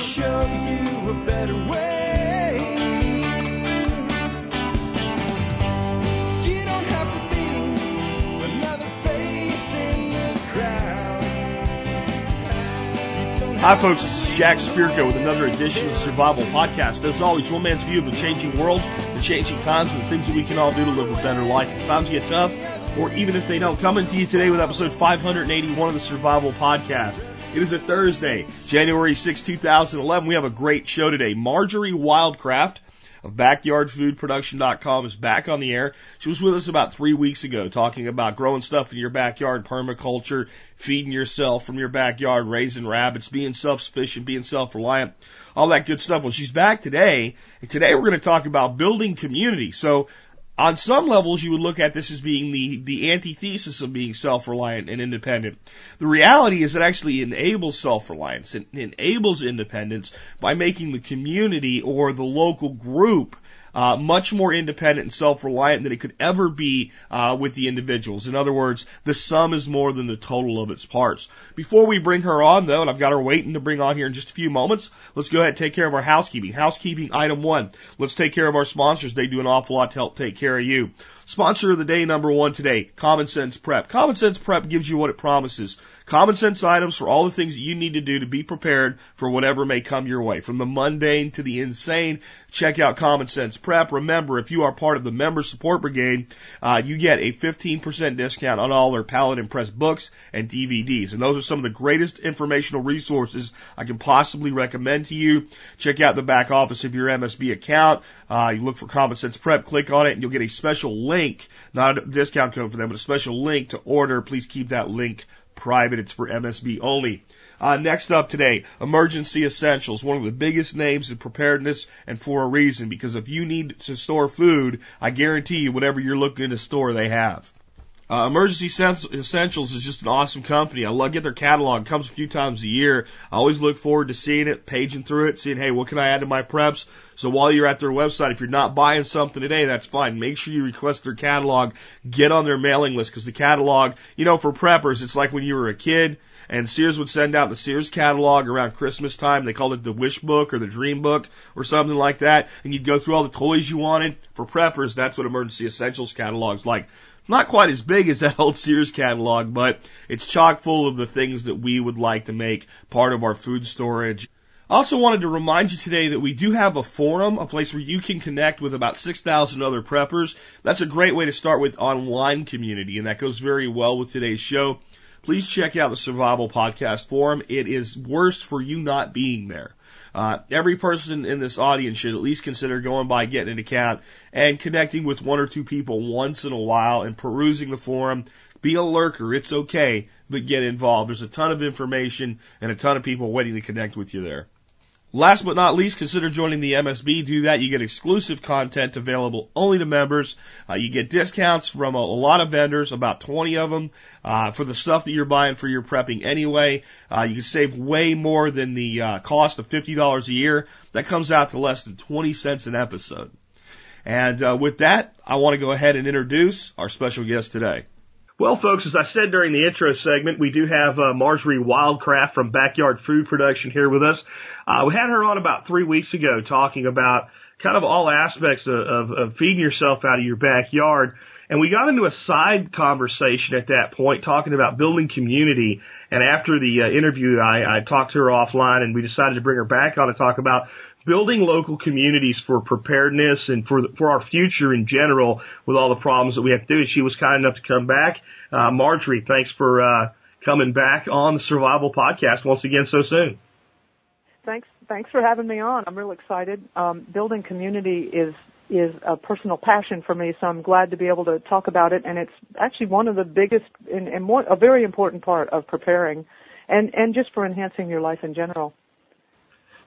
show you a better way. You don't have to be another face in the crowd. Hi, folks. This is Jack Spirko with another edition of the Survival Podcast. As always, one man's view of the changing world, the changing times, and the things that we can all do to live a better life. If times get tough, or even if they don't, coming to you today with episode 581 of the Survival Podcast. It is a Thursday, January 6, 2011. We have a great show today. Marjory Wildcraft of BackyardFoodProduction.com is back on the air. She was with us about three weeks ago talking about growing stuff in your backyard, permaculture, feeding yourself from your backyard, raising rabbits, being self-sufficient, being self-reliant, all that good stuff. Well, she's back today. And today we're going to talk about building community. So on some levels, you would look at this as being the, the antithesis of being self-reliant and independent. The reality is it actually enables self-reliance. It enables independence by making the community or the local group uh, much more independent and self-reliant than it could ever be uh, with the individuals. In other words, the sum is more than the total of its parts. Before we bring her on, though, and I've got her waiting to bring on here in just a few moments, let's go ahead and take care of our housekeeping. Housekeeping item one. Let's take care of our sponsors. They do an awful lot to help take care of you. Sponsor of the day number one today, Common Sense Prep. Common Sense Prep gives you what it promises. Common sense items for all the things that you need to do to be prepared for whatever may come your way. From the mundane to the insane, check out Common Sense Prep. Remember, if you are part of the Member Support Brigade, uh, you get a 15% discount on all their Paladin Press books and DVDs. And those are some of the greatest informational resources I can possibly recommend to you. Check out the back office of your MSB account. Uh, you look for Common Sense Prep, click on it, and you'll get a special link, not a discount code for them, but a special link to order. Please keep that link private. It's for MSB only. Uh, next up today, Emergency Essentials, one of the biggest names in preparedness and for a reason, because if you need to store food, I guarantee you whatever you're looking to store, they have. Uh, Emergency Essentials is just an awesome company. I love get their catalog. It comes a few times a year. I always look forward to seeing it, paging through it, seeing, hey, what can I add to my preps? So while you're at their website, if you're not buying something today, that's fine. Make sure you request their catalog. Get on their mailing list because the catalog, you know, for preppers, it's like when you were a kid and Sears would send out the Sears catalog around Christmas time. They called it the Wish Book or the Dream Book or something like that. And you'd go through all the toys you wanted. For preppers, that's what Emergency Essentials catalog's like. Not quite as big as that old Sears catalog, but it's chock full of the things that we would like to make part of our food storage. I also wanted to remind you today that we do have a forum, a place where you can connect with about 6,000 other preppers. That's a great way to start with online community, and that goes very well with today's show. Please check out the Survival Podcast forum. It is worst for you not being there. Uh, every person in this audience should at least consider going by, getting an account, and connecting with one or two people once in a while and perusing the forum. Be a lurker. It's okay, but get involved. There's a ton of information and a ton of people waiting to connect with you there. Last but not least, consider joining the MSB. Do that. You get exclusive content available only to members. Uh, you get discounts from a, a, lot of vendors, about 20 of them, uh, for the stuff that you're buying for your prepping anyway. Uh, you can save way more than the uh, cost of $50 a year. That comes out to less than 20 cents an episode. And uh, with that, I want to go ahead and introduce our special guest today. Well, folks, as I said during the intro segment, we do have uh, Marjory Wildcraft from Backyard Food Production here with us. Uh, we had her on about three weeks ago talking about kind of all aspects of, of, of feeding yourself out of your backyard. And we got into a side conversation at that point talking about building community. And after the uh, interview, I, I talked to her offline and we decided to bring her back on to talk about building local communities for preparedness and for for our future in general with all the problems that we have to do. And She was kind enough to come back. Uh, Marjory, thanks for uh, coming back on the Survival Podcast once again so soon. Thanks, thanks for having me on. I'm real excited. Um, building community is is a personal passion for me, so I'm glad to be able to talk about it. And it's actually one of the biggest and, and more, a very important part of preparing, and and just for enhancing your life in general.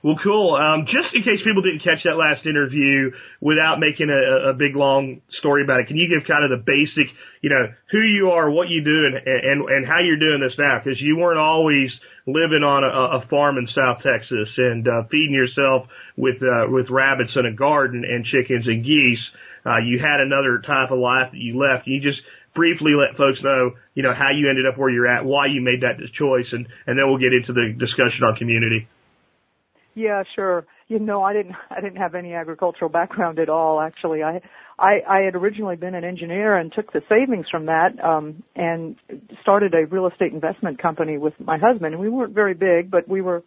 Well, cool. Um, just in case people didn't catch that last interview, without making a, a big long story about it, can you give kind of the basic, you know, who you are, what you do, and and and how you're doing this now? Because you weren't always living on a, a farm in South Texas and uh, feeding yourself with uh, with rabbits in a garden and chickens and geese. Uh, you had another type of life that you left. You just briefly let folks know, you know, how you ended up where you're at, why you made that choice, and and then we'll get into the discussion on community. Yeah, sure. You know, I didn't I didn't have any agricultural background at all actually. I I I had originally been an engineer and took the savings from that um and started a real estate investment company with my husband and we weren't very big, but we were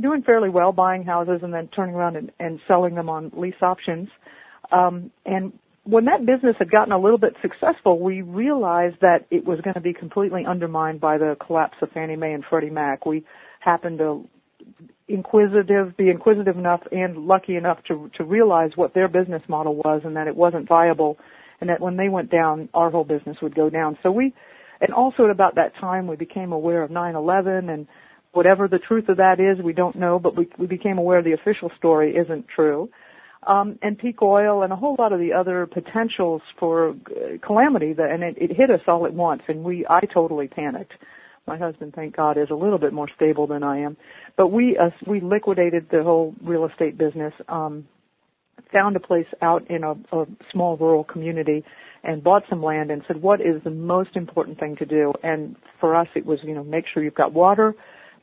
doing fairly well buying houses and then turning around and, and selling them on lease options. Um and when that business had gotten a little bit successful, we realized that it was going to be completely undermined by the collapse of Fannie Mae and Freddie Mac. We happened to inquisitive, be inquisitive enough and lucky enough to to realize what their business model was and that it wasn't viable and that when they went down our whole business would go down. So we and also at about that time we became aware of 9/11 and whatever the truth of that is we don't know but we we became aware the official story isn't true. Um, and peak oil and a whole lot of the other potentials for uh, calamity that and it, it hit us all at once and we I totally panicked. My husband, thank God, is a little bit more stable than I am. But we uh, we liquidated the whole real estate business. Um, found a place out in a, a small rural community and bought some land and said, what is the most important thing to do? And for us, it was, you know, make sure you've got water,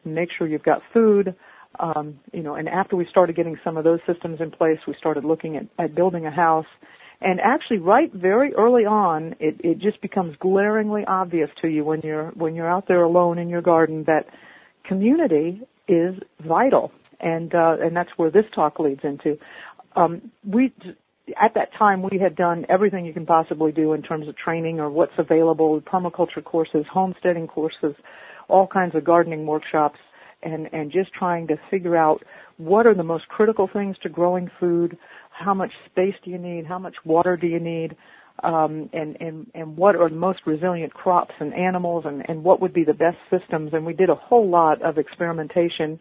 make sure you've got food, um, you know, and after we started getting some of those systems in place, we started looking at, at building a house and actually, right very early on, it, it just becomes glaringly obvious to you when you're when you're out there alone in your garden that community is vital, and uh, and that's where this talk leads into. Um, we at that time we had done everything you can possibly do in terms of training or what's available, permaculture courses, homesteading courses, all kinds of gardening workshops, and and just trying to figure out what are the most critical things to growing food, how much space do you need, how much water do you need, um, and, and, and what are the most resilient crops and animals and, and what would be the best systems. And we did a whole lot of experimentation,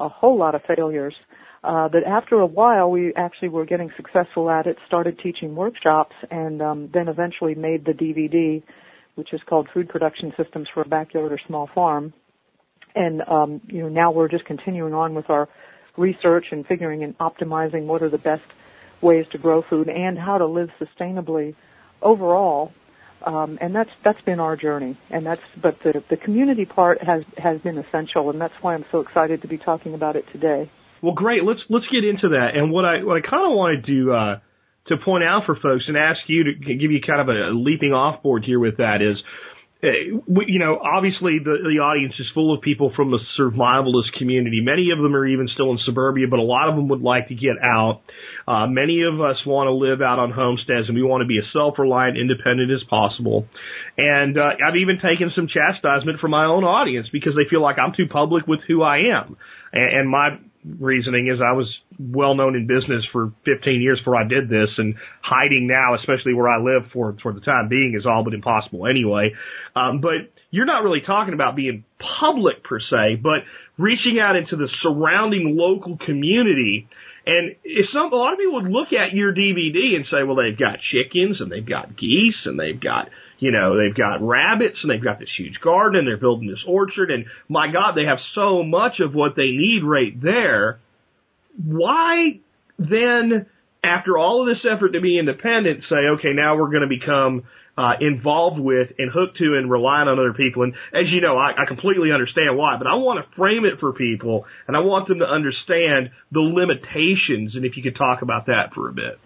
a whole lot of failures. Uh, but after a while, we actually were getting successful at it, started teaching workshops, and um, then eventually made the DVD, which is called Food Production Systems for a Backyard or Small Farm. And um, you know now we're just continuing on with our research and figuring and optimizing what are the best ways to grow food and how to live sustainably overall. Um, and that's that's been our journey, and that's but the the community part has has been essential, and that's why I'm so excited to be talking about it today. Well, great. Let's let's get into that. And what I what I kind of wanted to uh, to point out for folks and ask you to give you kind of a leaping off board here with that is you know, obviously the, the audience is full of people from the survivalist community. Many of them are even still in suburbia, but a lot of them would like to get out. Uh, many of us want to live out on homesteads and we want to be as self-reliant, independent as possible. And, uh, I've even taken some chastisement from my own audience because they feel like I'm too public with who I am. And, and my, reasoning is I was well known in business for 15 years before I did this and hiding now, especially where I live for, for the time being is all but impossible anyway. Um, but you're not really talking about being public per se, but reaching out into the surrounding local community. And if some, a lot of people would look at your DVD and say, well, they've got chickens and they've got geese and they've got you know, they've got rabbits and they've got this huge garden and they're building this orchard and my God, they have so much of what they need right there. Why then, after all of this effort to be independent, say, okay, now we're going to become uh, involved with and hooked to and relying on other people. And as you know, I, I completely understand why, but I want to frame it for people and I want them to understand the limitations. And if you could talk about that for a bit.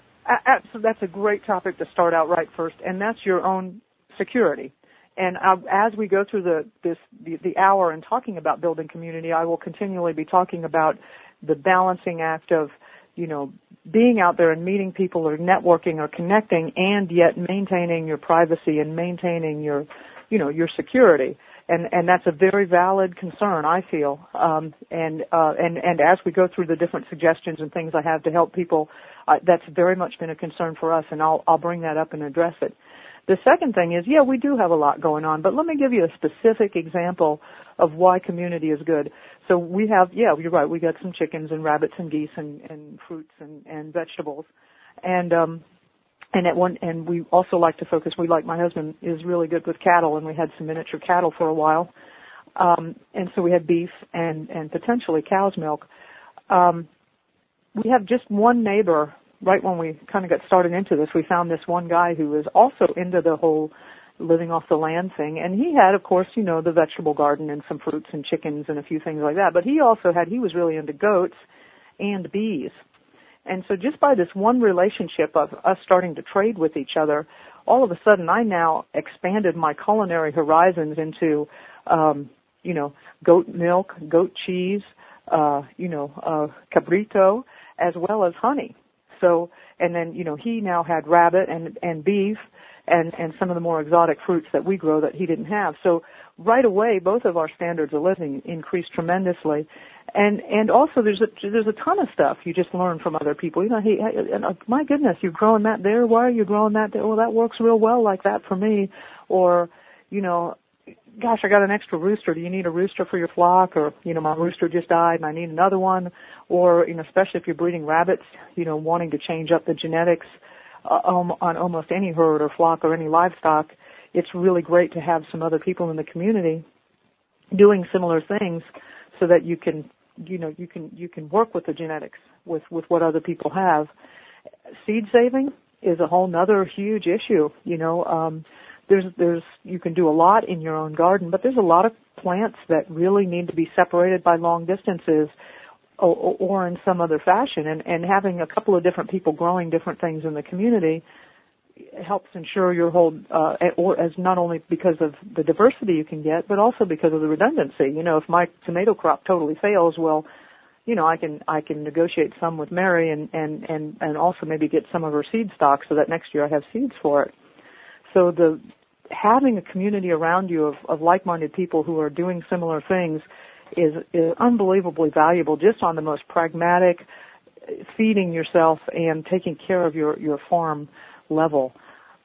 So that's a great topic to start out right first, and that's your own security. And as we go through the this the, the hour and talking about building community, I will continually be talking about the balancing act of you know being out there and meeting people or networking or connecting, and yet maintaining your privacy and maintaining your you know your security. And and that's a very valid concern, I feel. Um, and uh, and and as we go through the different suggestions and things I have to help people, uh, that's very much been a concern for us, and I'll I'll bring that up and address it. The second thing is, yeah, we do have a lot going on, but let me give you a specific example of why community is good. So we have, yeah, you're right, we got some chickens and rabbits and geese and, and fruits and, and vegetables. And, um, and at one, and we also like to focus, we like, my husband is really good with cattle and we had some miniature cattle for a while. Um, and so we had beef and, and potentially cow's milk. Um, we have just one neighbor right when we kind of got started into this, we found this one guy who was also into the whole living off the land thing. And he had, of course, you know, the vegetable garden and some fruits and chickens and a few things like that. But he also had, he was really into goats and bees. And so just by this one relationship of us starting to trade with each other, all of a sudden I now expanded my culinary horizons into, um, you know, goat milk, goat cheese, uh, you know, uh, cabrito, as well as honey. So, and then, you know, he now had rabbit and, and beef and, and some of the more exotic fruits that we grow that he didn't have. So right away, both of our standards of living increased tremendously. And, and also there's a, there's a ton of stuff you just learn from other people. You know, he, hey uh, my goodness, you're growing that there. Why are you growing that there? Well, that works real well like that for me. Or, you know, gosh, I got an extra rooster. Do you need a rooster for your flock? Or, you know, my rooster just died and I need another one. Or, you know, especially if you're breeding rabbits, you know, wanting to change up the genetics uh, um, on almost any herd or flock or any livestock, it's really great to have some other people in the community doing similar things so that you can, you know, you can, you can work with the genetics with, with what other people have. Seed saving is a whole nother huge issue, you know, um, there's there's you can do a lot in your own garden, but there's a lot of plants that really need to be separated by long distances or, or in some other fashion. And, and having a couple of different people growing different things in the community helps ensure your whole, uh, or as not only because of the diversity you can get, but also because of the redundancy. You know, if my tomato crop totally fails, well, you know, I can I can negotiate some with Mary and and and and also maybe get some of her seed stock so that next year I have seeds for it. So the having a community around you of, of like-minded people who are doing similar things is, is unbelievably valuable just on the most pragmatic feeding yourself and taking care of your, your farm level.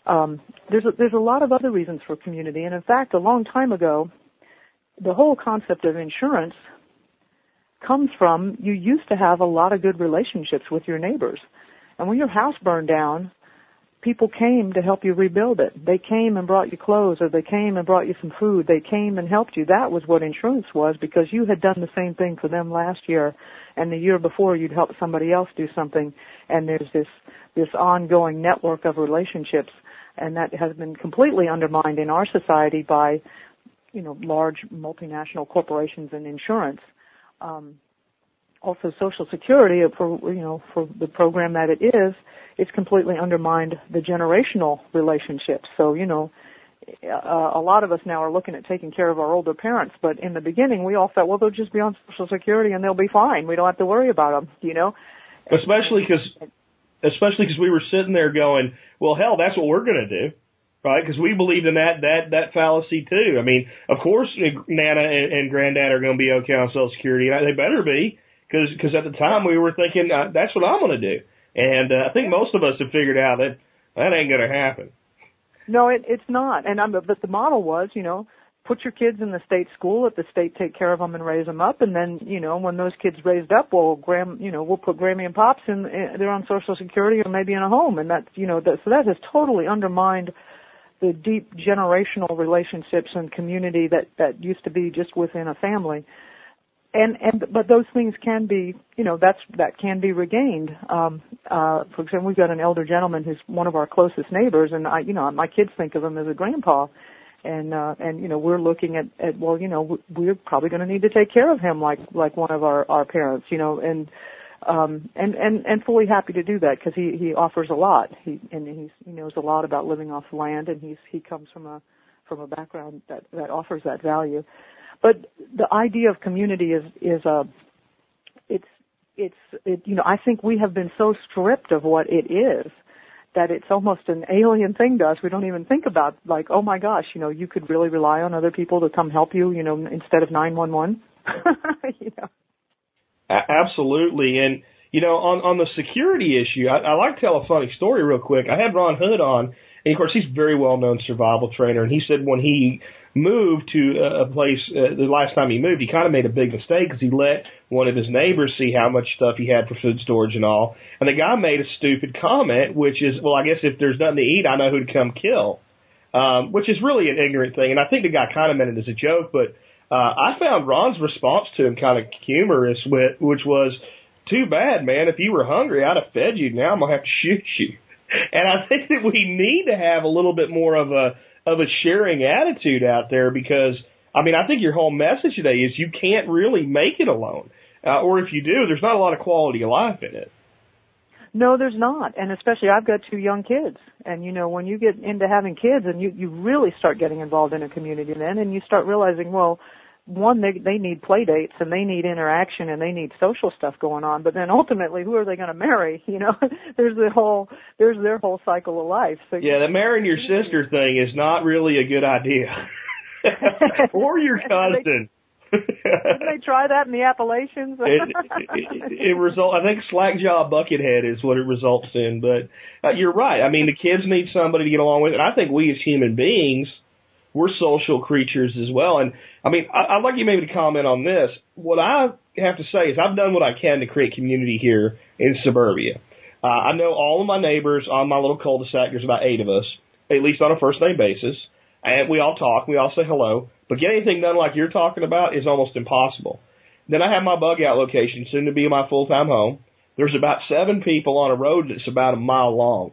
Um, there's a, there's a lot of other reasons for community, and in fact, a long time ago, the whole concept of insurance comes from you used to have a lot of good relationships with your neighbors, and when your house burned down, people came to help you rebuild it. They came and brought you clothes or they came and brought you some food. They came and helped you. That was what insurance was because you had done the same thing for them last year and the year before you'd helped somebody else do something and there's this this ongoing network of relationships and that has been completely undermined in our society by you know large multinational corporations and insurance. Um, also Social Security for you know for the program that it is it's completely undermined the generational relationships. So, you know, uh, a lot of us now are looking at taking care of our older parents, but in the beginning we all thought, well, they'll just be on Social Security and they'll be fine. We don't have to worry about them, you know? Especially because, especially because we were sitting there going, well, hell, that's what we're going to do. Right, because we believed in that that that fallacy too. I mean, of course, Nana and, and Granddad are going to be okay on Social Security, and they better be, because because at the time we were thinking uh, that's what I'm going to do. And uh, I think most of us have figured out that that ain't going to happen. No, it, it's not. And I'm, but the model was, you know, put your kids in the state school, let the state take care of them and raise them up, and then, you know, when those kids raised up, well, Gram, you know, we'll put Grammy and Pops in, in they're on Social Security or maybe in a home, and that's, you know, that, so that has totally undermined the deep generational relationships and community that that used to be just within a family and and but those things can be you know that's that can be regained. Um uh for example we've got an elder gentleman who's one of our closest neighbors and i you know my kids think of him as a grandpa. And uh and you know we're looking at at well you know we're probably going to need to take care of him like like one of our our parents you know and um and and and fully happy to do that because he he offers a lot. He and he's he knows a lot about living off land and he's he comes from a from a background that that offers that value but the idea of community is is a it's it's it, you know I think we have been so stripped of what it is that it's almost an alien thing to us. We don't even think about like, oh my gosh, you know, you could really rely on other people to come help you, you know, instead of 911. you know. Absolutely. And, you know, on, on the security issue, I, I like to tell a funny story real quick. I had Ron Hood on, and of course he's a very well known survival trainer, and he said when he moved to a place, uh, the last time he moved, he kind of made a big mistake because he let one of his neighbors see how much stuff he had for food storage and all. And the guy made a stupid comment, which is, well, I guess if there's nothing to eat, I know who to come kill. Um, which is really an ignorant thing. And I think the guy kind of meant it as a joke, but, uh, I found Ron's response to him kind of humorous which was, too bad, man. If you were hungry, I'd have fed you. Now I'm going to have to shoot you. And I think that we need to have a little bit more of a, of a sharing attitude out there because I mean, I think your whole message today is you can't really make it alone. Uh, or if you do, there's not a lot of quality of life in it. No, there's not. And especially I've got two young kids. And you know, when you get into having kids and you, you really start getting involved in a community then and you start realizing, well, one, they, they need play dates and they need interaction and they need social stuff going on. But then ultimately, who are they going to marry? You know, there's the whole, there's their whole cycle of life. So yeah, the marrying your sister thing is not really a good idea. or your cousin. Didn't they try that in the Appalachians? it, it, it result. I think slackjaw buckethead is what it results in. But uh, you're right. I mean, the kids need somebody to get along with, and I think we as human beings, we're social creatures as well. And I mean, I, I'd like you maybe to comment on this. What I have to say is I've done what I can to create community here in suburbia. Uh, I know all of my neighbors on my little cul-de-sac. There's about eight of us, at least on a first name basis and we all talk, we all say hello, but get anything done like you're talking about is almost impossible. Then I have my bug out location, soon to be my full-time home. There's about seven people on a road that's about a mile long.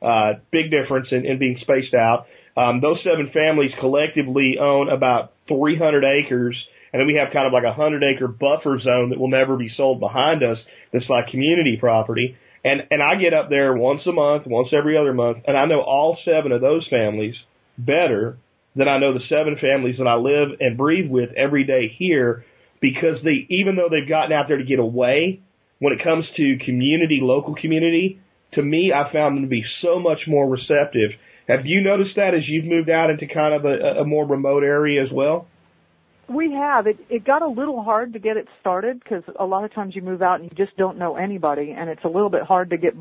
Uh, big difference in, in being spaced out. Um, those seven families collectively own about 300 acres, and then we have kind of like a 100 acre buffer zone that will never be sold behind us. That's like community property. And, and I get up there once a month, once every other month, and I know all seven of those families better than I know the seven families that I live and breathe with every day here because they, even though they've gotten out there to get away, when it comes to community, local community, to me, I found them to be so much more receptive. Have you noticed that as you've moved out into kind of a, a more remote area as well? We have. It, it got a little hard to get it started because a lot of times you move out and you just don't know anybody, and it's a little bit hard to get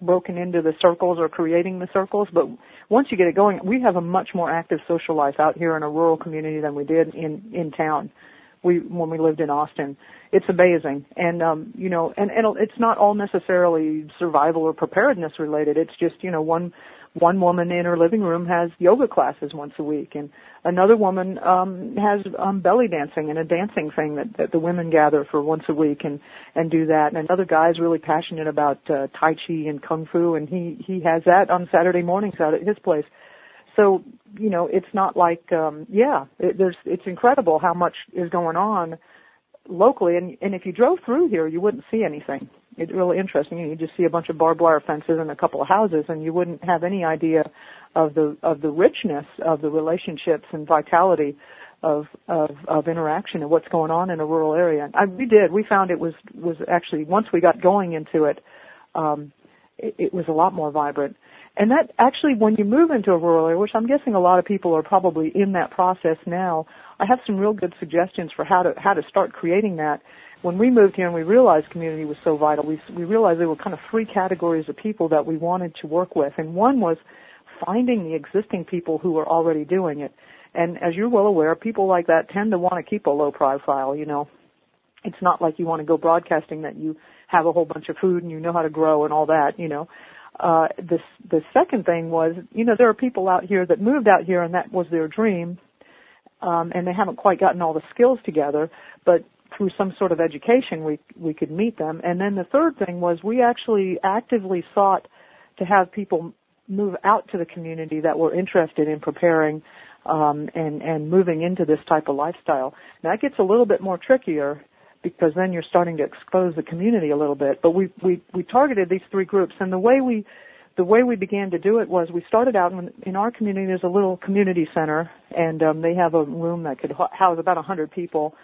broken into the circles or creating the circles. But once you get it going, we have a much more active social life out here in a rural community than we did in in town. We when we lived in Austin, it's amazing, and um, you know, and and it's not all necessarily survival or preparedness related. It's just you know one one woman in her living room has yoga classes once a week and another woman um has um belly dancing and a dancing thing that, that the women gather for once a week and and do that. And another guy is really passionate about uh, tai chi and kung fu and he he has that on saturday mornings out at his place. So you know it's not like um yeah it, there's it's incredible how much is going on locally. And and if you drove through here you wouldn't see anything it's really interesting. You just see a bunch of barbed wire fences and a couple of houses, and you wouldn't have any idea of the of the richness of the relationships and vitality of of, of interaction and what's going on in a rural area. I, we did. We found it was was actually once we got going into it, um, it, it was a lot more vibrant. And that actually, when you move into a rural area, which I'm guessing a lot of people are probably in that process now, I have some real good suggestions for how to how to start creating that when we moved here and we realized community was so vital, we, we realized there were kind of three categories of people that we wanted to work with. And one was finding the existing people who were already doing it. And as you're well aware, people like that tend to want to keep a low profile, you know. It's not like you want to go broadcasting that you have a whole bunch of food and you know how to grow and all that, you know. Uh, the, the second thing was, you know, there are people out here that moved out here and that was their dream, um, and they haven't quite gotten all the skills together, but through some sort of education we we could meet them. And then the third thing was we actually actively sought to have people move out to the community that were interested in preparing um, and and moving into this type of lifestyle. Now that gets a little bit more trickier because then you're starting to expose the community a little bit. But we we we targeted these three groups, and the way we the way we began to do it was we started out in, in our community. There's a little community center, and um, they have a room that could house about a 100 people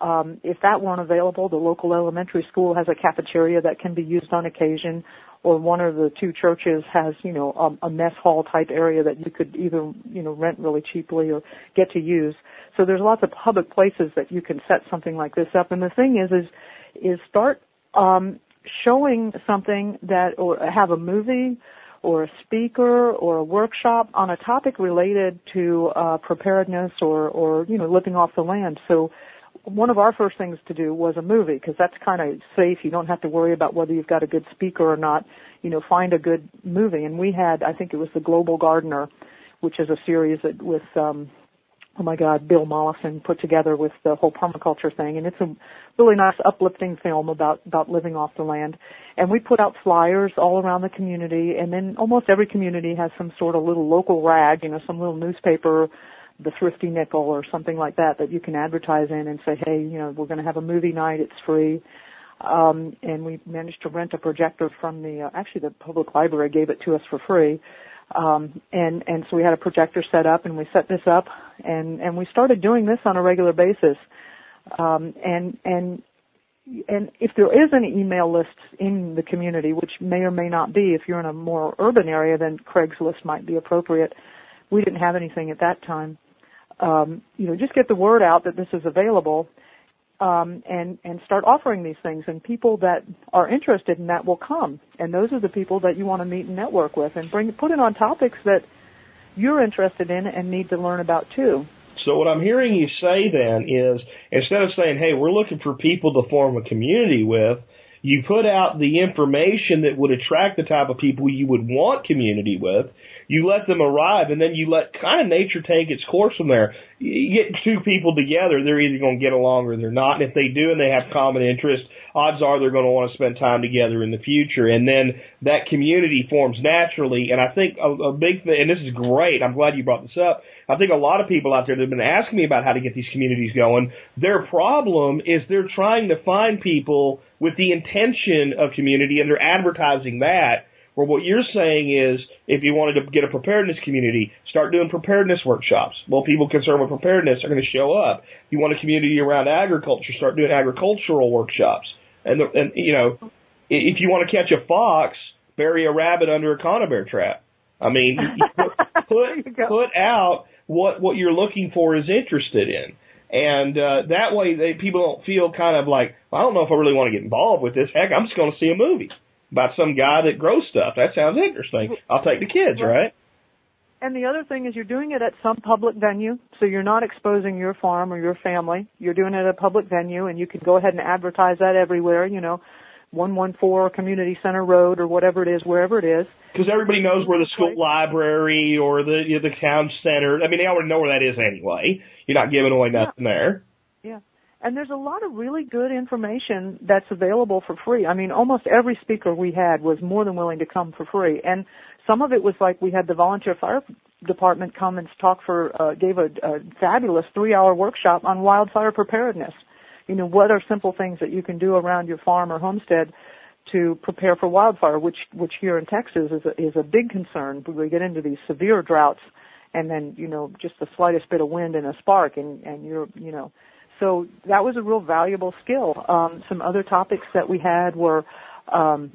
um, if that weren't available, the local elementary school has a cafeteria that can be used on occasion, or one of the two churches has, you know, a, a mess hall type area that you could either, you know, rent really cheaply or get to use. So there's lots of public places that you can set something like this up. And the thing is, is, is start um, showing something that, or have a movie or a speaker or a workshop on a topic related to uh, preparedness or, or you know living off the land. So one of our first things to do was a movie because that's kind of safe. You don't have to worry about whether you've got a good speaker or not. You know, find a good movie. And we had, I think it was The Global Gardener, which is a series that with um, oh my God, Bill Mollison put together with the whole permaculture thing, and it's a really nice uplifting film about about living off the land. And we put out flyers all around the community, and then almost every community has some sort of little local rag, you know, some little newspaper, the Thrifty Nickel or something like that that you can advertise in and say, hey, you know, we're going to have a movie night, it's free. Um, and we managed to rent a projector from the uh, actually the public library gave it to us for free um, and and so we had a projector set up, and we set this up, and and we started doing this on a regular basis. Um, and and and if there is an email list in the community, which may or may not be, if you're in a more urban area, then Craigslist might be appropriate. We didn't have anything at that time. Um, you know, just get the word out that this is available, um, and and start offering these things. And people that are interested in that will come. And those are the people that you want to meet and network with, and bring put it on topics that you're interested in and need to learn about too. So what I'm hearing you say then is instead of saying, "Hey, we're looking for people to form a community with," you put out the information that would attract the type of people you would want community with, you let them arrive and then you let kind of nature take its course from there. You get two people together, they're either going to get along or they're not. And if they do and they have common interests, odds are they're going to want to spend time together in the future. And then that community forms naturally. And I think a, a big thing, and this is great, I'm glad you brought this up. I think a lot of people out there that have been asking me about how to get these communities going, their problem is they're trying to find people with the intention of community and they're advertising that where what you're saying is, if you wanted to get a preparedness community, start doing preparedness workshops. Well, people concerned with preparedness are going to show up. If you want a community around agriculture, start doing agricultural workshops. And, the, and you know, if you want to catch a fox, bury a rabbit under a conibear trap. I mean, put, put, put out what, what you're looking for is interested in. And, uh, that way they, people don't feel kind of like, I don't know if I really want to get involved with this. Heck, I'm just going to see a movie about some guy that grows stuff. That sounds interesting. I'll take the kids, right? And the other thing is you're doing it at some public venue, so you're not exposing your farm or your family. You're doing it at a public venue and you can go ahead and advertise that everywhere, you know, 114 Community Center Road or whatever it is, wherever it is. Because everybody knows where the school library or the you know, the town center. I mean, they already know where that is anyway. You're not giving away nothing there. yeah. there. And there's a lot of really good information that's available for free. I mean, almost every speaker we had was more than willing to come for free. And some of it was like we had the volunteer fire department come and talk for, uh, gave a, a fabulous three hour workshop on wildfire preparedness. You know, what are simple things that you can do around your farm or homestead to prepare for wildfire, which, which here in Texas is a, is a big concern. We get into these severe droughts and then, you know, just the slightest bit of wind and a spark and, and you're, you know, so that was a real valuable skill. Um, some other topics that we had were um,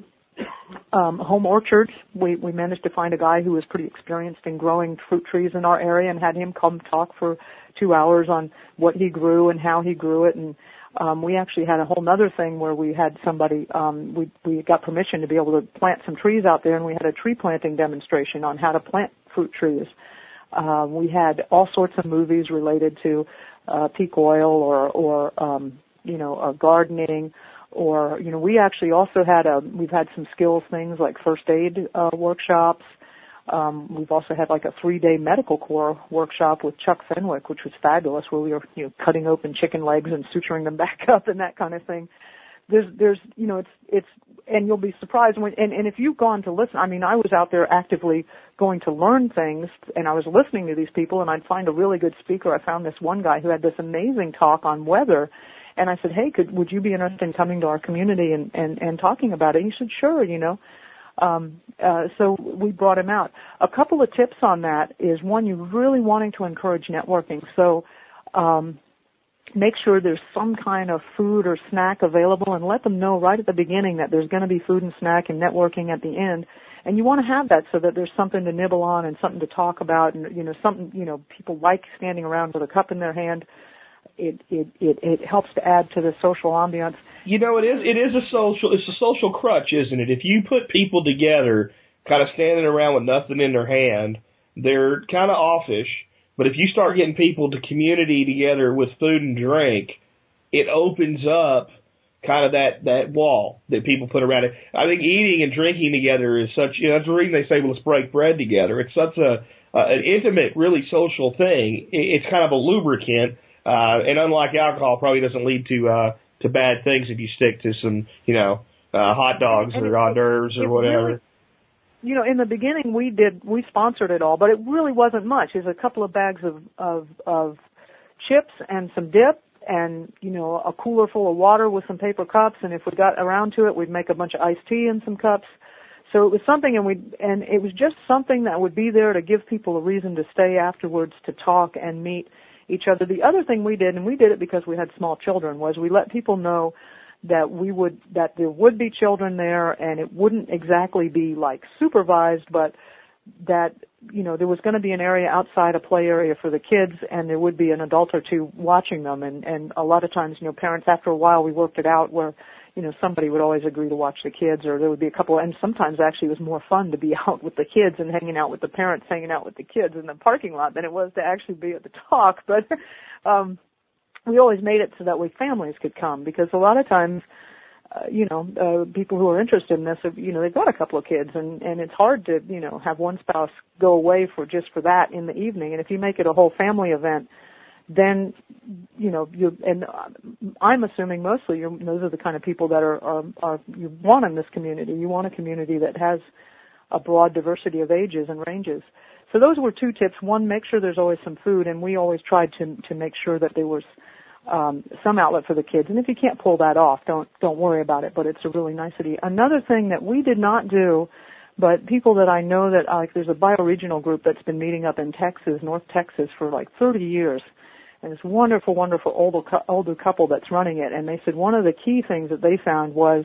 um, home orchards. We, we managed to find a guy who was pretty experienced in growing fruit trees in our area and had him come talk for two hours on what he grew and how he grew it. And um, we actually had a whole other thing where we had somebody, um, we, we got permission to be able to plant some trees out there and we had a tree planting demonstration on how to plant fruit trees. Uh, we had all sorts of movies related to uh, peak oil or or um, you know uh, gardening or you know we actually also had a we've had some skills things like first aid uh, workshops. Um, we've also had like a three day medical corps workshop with Chuck Fenwick, which was fabulous, where we were you know cutting open chicken legs and suturing them back up and that kind of thing. There's there's you know it's it's and you'll be surprised when and, and if you've gone to listen I mean I was out there actively going to learn things and I was listening to these people and I'd find a really good speaker. I found this one guy who had this amazing talk on weather and I said, Hey, could would you be interested in coming to our community and, and, and talking about it? And he said, Sure, you know. Um, uh, so we brought him out. A couple of tips on that is one, you're really wanting to encourage networking. So um, make sure there's some kind of food or snack available and let them know right at the beginning that there's going to be food and snack and networking at the end. And you want to have that so that there's something to nibble on and something to talk about and, you know, something, you know, people like standing around with a cup in their hand. It, it, it, it helps to add to the social ambiance. You know, it is, it is a social, it's a social crutch, isn't it? If you put people together kind of standing around with nothing in their hand, they're kind of offish but if you start getting people to community together with food and drink, it opens up kind of that, that wall that people put around it. I think eating and drinking together is such, you know, that's the reason they say, well, let's break bread together. It's such a, uh, an intimate, really social thing. It's kind of a lubricant, uh, and unlike alcohol, probably doesn't lead to uh, to bad things if you stick to some, you know, uh, hot dogs And or hors d'oeuvres or whatever. really- you know, in the beginning we did we sponsored it all, but it really wasn't much. It's a couple of bags of of of chips and some dip and you know a cooler full of water with some paper cups and if we got around to it we'd make a bunch of iced tea in some cups so it was something and we and it was just something that would be there to give people a reason to stay afterwards to talk and meet each other the other thing we did and we did it because we had small children was we let people know that we would that there would be children there and it wouldn't exactly be like supervised but that you know there was going to be an area outside a play area for the kids and there would be an adult or two watching them. And and a lot of times you know parents after a while we worked it out where you know somebody would always agree to watch the kids or there would be a couple. And sometimes actually it was more fun to be out with the kids and hanging out with the parents hanging out with the kids in the parking lot than it was to actually be at the talk. But um we always made it so that way families could come because a lot of times uh, you know, uh, people who are interested in this, have, you know, they've got a couple of kids, and and it's hard to, you know, have one spouse go away for just for that in the evening. And if you make it a whole family event, then, you know, you and uh, I'm assuming mostly you're, those are the kind of people that are are, are you want in this community. You want a community that has a broad diversity of ages and ranges. So those were two tips. One, make sure there's always some food, and we always tried to to make sure that there was um, some outlet for the kids. And if you can't pull that off, don't don't worry about it. But it's a really nicety. Another thing that we did not do, but people that I know that like there's a bioregional group that's been meeting up in Texas, North Texas, for like 30 years. And this wonderful, wonderful older older couple that's running it. And they said one of the key things that they found was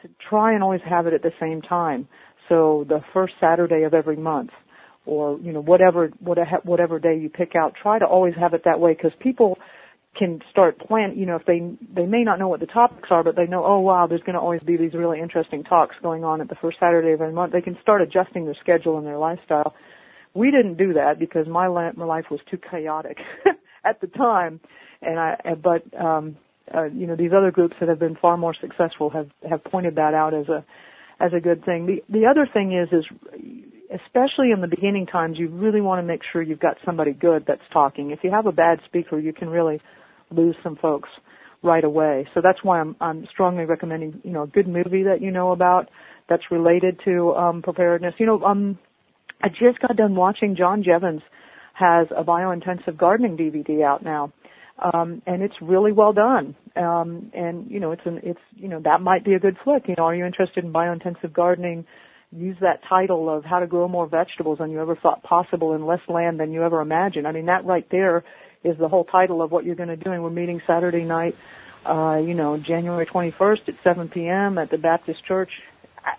to try and always have it at the same time. So the first Saturday of every month, or you know whatever whatever day you pick out, try to always have it that way because people can start plan you know if they they may not know what the topics are but they know oh wow there's going to always be these really interesting talks going on at the first saturday of every month they can start adjusting their schedule and their lifestyle. We didn't do that because my, my life was too chaotic at the time. And i but um uh, you know these other groups that have been far more successful have have pointed that out as a as a good thing. The the other thing is is especially in the beginning times you really want to make sure you've got somebody good that's talking. If you have a bad speaker you can really lose some folks right away. So that's why I'm I'm strongly recommending you know a good movie that you know about that's related to um, preparedness. You know, um, I just got done watching John Jeavons has a biointensive gardening DVD out now, um, and it's really well done. Um, and you know, it's an it's you know that might be a good flick. You know, are you interested in biointensive gardening? Use that title of how to grow more vegetables than you ever thought possible in less land than you ever imagined. I mean, that right there is the whole title of what you're going to do. And we're meeting Saturday night, uh, you know, January 21st at 7 p.m. at the Baptist Church.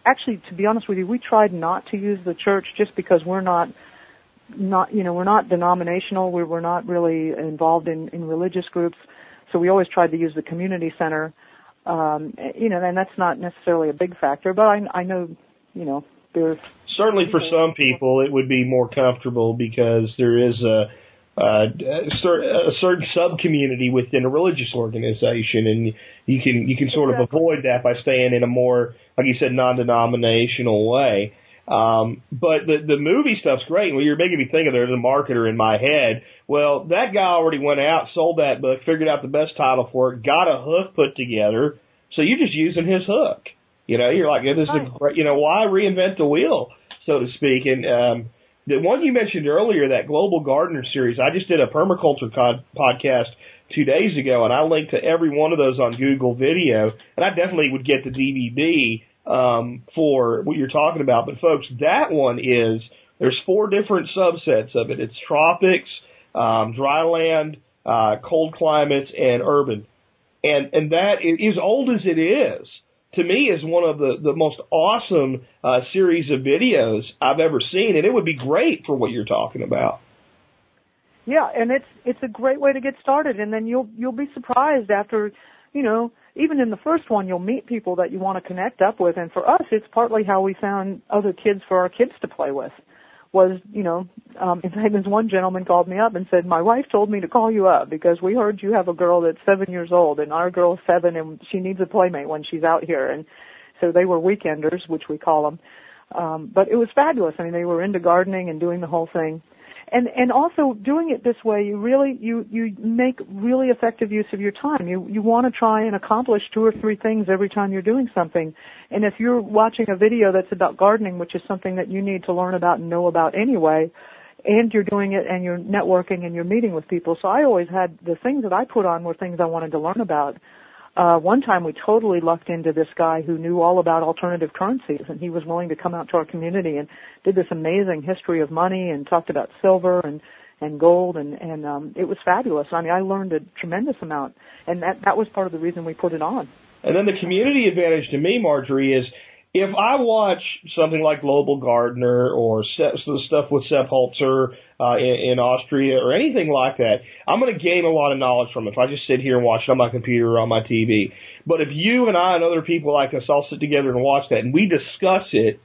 Actually, to be honest with you, we tried not to use the church just because we're not, not, you know, we're not denominational. We were not really involved in, in religious groups. So we always tried to use the community center. Um, you know, and that's not necessarily a big factor, but I, I know, you know, there's Certainly for some people it would be more comfortable because there is a, uh, a certain sub community within a religious organization and you can, you can sort of Exactly. avoid that by staying in a more, like you said, non-denominational way. Um, but the, the movie stuff's great. Well, you're making me think of there's a marketer in my head. Well, that guy already went out, sold that book, figured out the best title for it, got a hook put together. So you're just using his hook. You know, you're like, yeah, this is a great, you know, why reinvent the wheel, so to speak? And, um, the one you mentioned earlier, that Global Gardener series, I just did a permaculture con- podcast two days ago and I linked to every one of those on Google video and I definitely would get the DVD, um, for what you're talking about. But folks, that one is, there's four different subsets of it. It's tropics, um, dry land, uh, cold climates and urban. And, and that is old as it is to me is one of the, the most awesome uh, series of videos I've ever seen, and it would be great for what you're talking about. Yeah, and it's it's a great way to get started, and then you'll you'll be surprised after, you know, even in the first one, you'll meet people that you want to connect up with, and for us, it's partly how we found other kids for our kids to play with. Was you know, um, in fact, this one gentleman called me up and said, "My wife told me to call you up because we heard you have a girl that's seven years old, and our girl's seven, and she needs a playmate when she's out here." And so they were weekenders, which we call them. Um, but it was fabulous. I mean, they were into gardening and doing the whole thing. And, and also doing it this way, you really, you, you make really effective use of your time. You, you want to try and accomplish two or three things every time you're doing something. And if you're watching a video that's about gardening, which is something that you need to learn about and know about anyway, and you're doing it and you're networking and you're meeting with people. So I always had the things that I put on were things I wanted to learn about. Uh, one time we totally lucked into this guy who knew all about alternative currencies and he was willing to come out to our community and did this amazing history of money and talked about silver and and gold and and um it was fabulous. I mean I learned a tremendous amount and that that was part of the reason we put it on. And then the community advantage to me, Marjory, is if I watch something like Global Gardener or the stuff with Sepp Holzer uh, in, in Austria or anything like that, I'm going to gain a lot of knowledge from it if I just sit here and watch it on my computer or on my TV. But if you and I and other people like us all sit together and watch that and we discuss it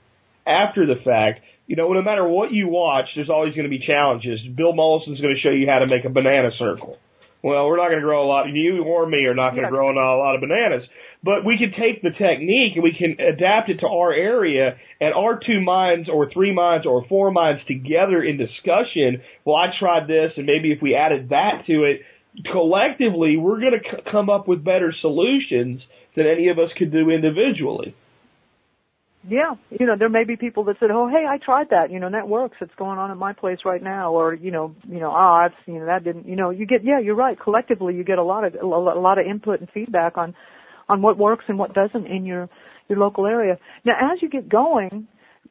after the fact, you know, no matter what you watch, there's always going to be challenges. Bill Mollison's going to show you how to make a banana circle. Well, we're not going to grow a lot. You or me are not going to grow a lot of bananas. But we can take the technique and we can adapt it to our area and our two minds or three minds or four minds together in discussion. Well, I tried this and maybe if we added that to it, collectively we're going to c- come up with better solutions than any of us could do individually. Yeah, you know, there may be people that said, "Oh, hey, I tried that. You know, that works. It's going on at my place right now." Or, you know, you know, oh, I've seen that didn't. You know, you get, yeah, you're right. Collectively, you get a lot of a lot of input and feedback on on what works and what doesn't in your your local area. Now, as you get going,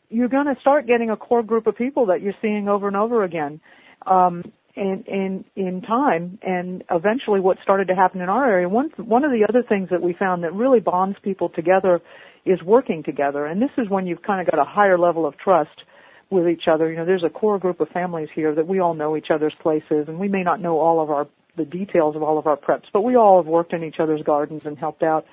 you're going to start getting a core group of people that you're seeing over and over again. Um, in, in, in time and eventually what started to happen in our area, one, one of the other things that we found that really bonds people together is working together. And this is when you've kind of got a higher level of trust with each other. You know, there's a core group of families here that we all know each other's places and we may not know all of our the details of all of our preps, but we all have worked in each other's gardens and helped out.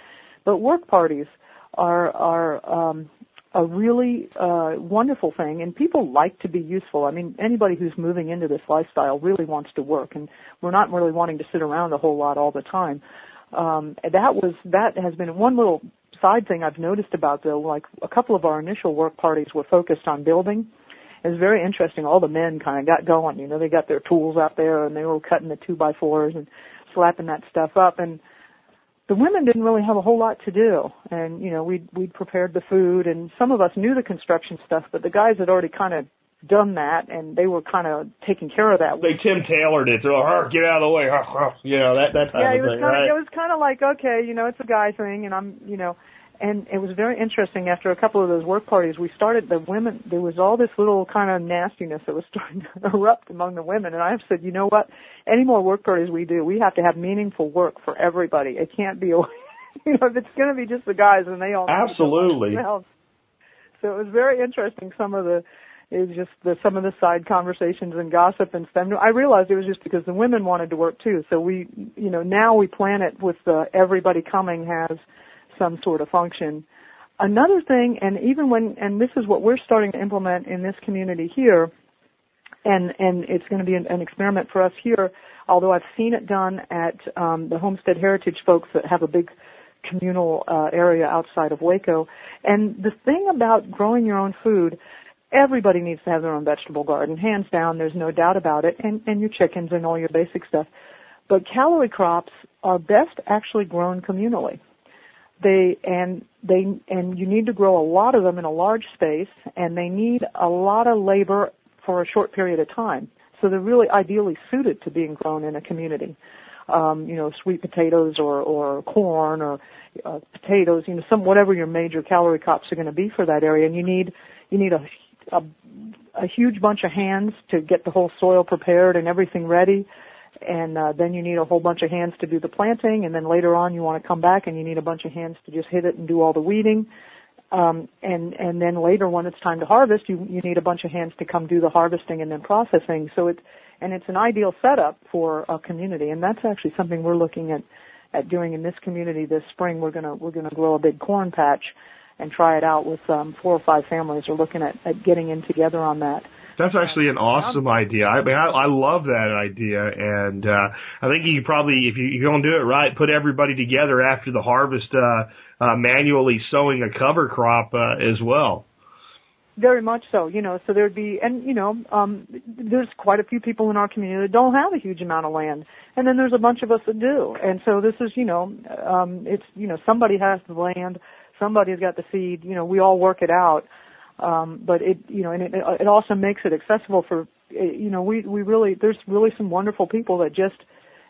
But work parties are are um, a really uh, wonderful thing, and people like to be useful. I mean, anybody who's moving into this lifestyle really wants to work, and we're not really wanting to sit around a whole lot all the time. Um, that was that has been one little side thing I've noticed about though. Like a couple of our initial work parties were focused on building, it was very interesting. All the men kind of got going. You know, they got their tools out there and they were cutting the two by fours and slapping that stuff up. And the women didn't really have a whole lot to do. And you know, we'd we'd prepared the food, and some of us knew the construction stuff, but the guys had already kind of done that, and they were kind of taking care of that. They Tim Taylored it. So, oh, get out of the way. you know that that type yeah, of it was thing, kind right? Of, it was kind of like okay, you know, it's a guy thing, and I'm, you know, and it was very interesting after a couple of those work parties we started the women there was all this little kind of nastiness that was starting to erupt among the women. And i've said you know what? Any more work parties we do we have to have meaningful work for everybody. It can't be you know if it's going to be just the guys and they all absolutely. so it was very interesting some of the it was just the some of the side conversations and gossip and stuff. I realized it was just because the women wanted to work too. So we, you know, now we plan it with the everybody coming has some sort of function. Another thing, and even when, and this is what we're starting to implement in this community here, and and it's going to be an, an experiment for us here. Although I've seen it done at um, the Homestead Heritage folks that have a big communal uh, area outside of Waco. And the thing about growing your own food, everybody needs to have their own vegetable garden, hands down. There's no doubt about it, and and your chickens and all your basic stuff. But calorie crops are best actually grown communally they and they and you need to grow a lot of them in a large space and they need a lot of labor for a short period of time. So they're really ideally suited to being grown in a community. Um you know sweet potatoes or or corn or uh, potatoes you know some whatever your major calorie crops are going to be for that area. And you need you need a, a a huge bunch of hands to get the whole soil prepared and everything ready and uh, then you need a whole bunch of hands to do the planting, and then later on you want to come back and you need a bunch of hands to just hit it and do all the weeding. Um, and and then later when it's time to harvest, you you need a bunch of hands to come do the harvesting and then processing. So it's and it's an ideal setup for a community, and that's actually something we're looking at at doing in this community this spring. We're gonna we're gonna grow a big corn patch and try it out with um, four or five families. We're looking at, at getting in together on that. That's actually an awesome idea. I mean, I, I love that idea, and uh, I think you probably, if you, you're going to do it right, put everybody together after the harvest, uh, uh, manually sowing a cover crop uh, as well. Very much so, you know, so there'd be, and you know, um, there's quite a few people in our community that don't have a huge amount of land, and then there's a bunch of us that do, and so this is, you know, um, it's, you know, somebody has the land, somebody's got the seed, you know, we all work it out, um, but it, you know, and it, it also makes it accessible for, you know, we we really, there's really some wonderful people that just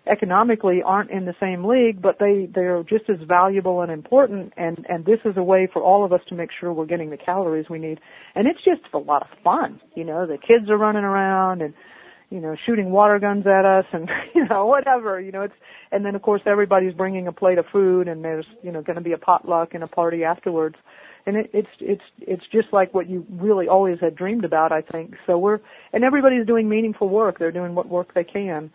economically aren't in the same league, but they they're just as valuable and important. And and this is a way for all of us to make sure we're getting the calories we need. And it's just a lot of fun. You know, the kids are running around and you know shooting water guns at us and you know whatever. You know, it's and then of course everybody's bringing a plate of food and there's you know going to be a potluck and a party afterwards. And it, it's it's it's just like what you really always had dreamed about, I think. So we're and everybody's doing meaningful work. They're doing what work they can.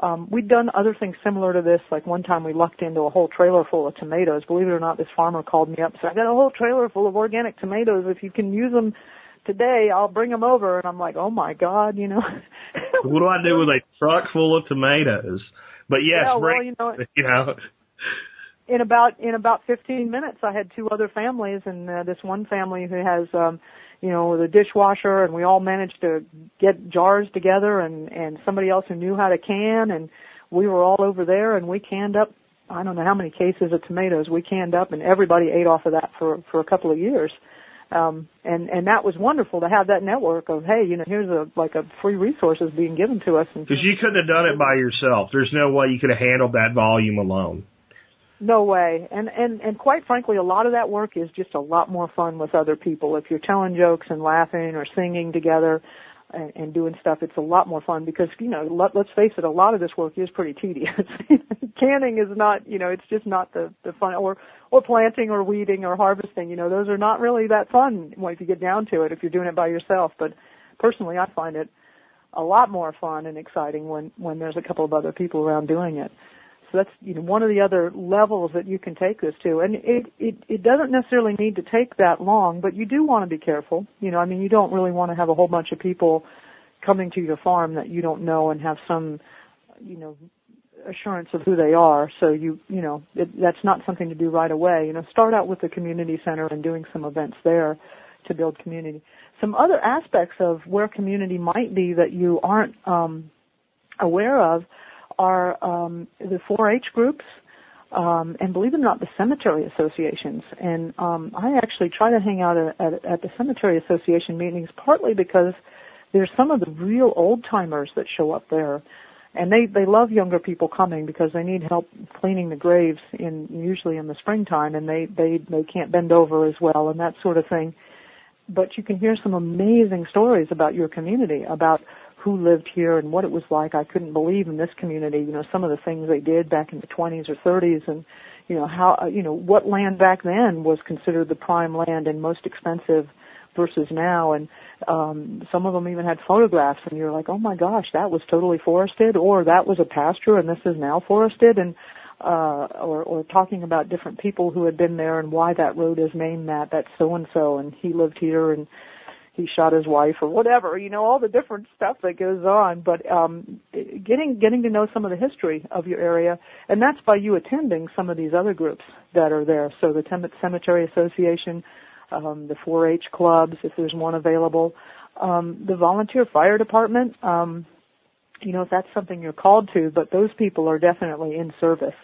Um, we've done other things similar to this. Like one time we lucked into a whole trailer full of tomatoes. Believe it or not, this farmer called me up and said, I got a whole trailer full of organic tomatoes. If you can use them today, I'll bring them over. And I'm like, oh my God, you know. what do I do with a truck full of tomatoes? But yes, yeah, well, bring, you know, you know. In about in about 15 minutes, I had two other families, and uh, this one family who has um, you know, the dishwasher and we all managed to get jars together and, and somebody else who knew how to can and we were all over there and we canned up, I don't know how many cases of tomatoes we canned up and everybody ate off of that for, for a couple of years. Um, and, and that was wonderful to have that network of, hey, you know, here's a, like a free resources being given to us. Because you couldn't have done it by yourself. There's no way you could have handled that volume alone. No way. And, and, and quite frankly, a lot of that work is just a lot more fun with other people. If you're telling jokes and laughing or singing together and, and doing stuff, it's a lot more fun because, you know, let, let's face it, a lot of this work is pretty tedious. Canning is not, you know, it's just not the, the fun, or, or planting or weeding or harvesting, you know, those are not really that fun if you get down to it if you're doing it by yourself. But personally, I find it a lot more fun and exciting when, when there's a couple of other people around doing it. So that's you know one of the other levels that you can take this to, and it it it doesn't necessarily need to take that long, but you do want to be careful. You know, I mean, you don't really want to have a whole bunch of people coming to your farm that you don't know and have some, you know, assurance of who they are. So you you know it, that's not something to do right away. You know, start out with the community center and doing some events there to build community. Some other aspects of where community might be that you aren't um, aware of are um, the 4-H groups, um, and believe it or not, the cemetery associations. And um, I actually try to hang out at, at, at the cemetery association meetings partly because there's some of the real old timers that show up there, and they they love younger people coming because they need help cleaning the graves in usually in the springtime, and they they they can't bend over as well and that sort of thing. But you can hear some amazing stories about your community about who lived here and what it was like. I couldn't believe in this community, you know, some of the things they did back in the 20s or 30s and, you know, how, uh, you know, what land back then was considered the prime land and most expensive versus now. And, um, some of them even had photographs and you're like, oh my gosh, that was totally forested or that was a pasture and this is now forested. And, uh, or, or talking about different people who had been there and why that road is named that, that's so and so and he lived here and, he shot his wife or whatever, you know, all the different stuff that goes on. But um, getting getting to know some of the history of your area, and that's by you attending some of these other groups that are there. So the Temet Cemetery Association, um, the 4-H clubs, if there's one available, um, the volunteer fire department. Um, you know, if that's something you're called to, but those people are definitely in service.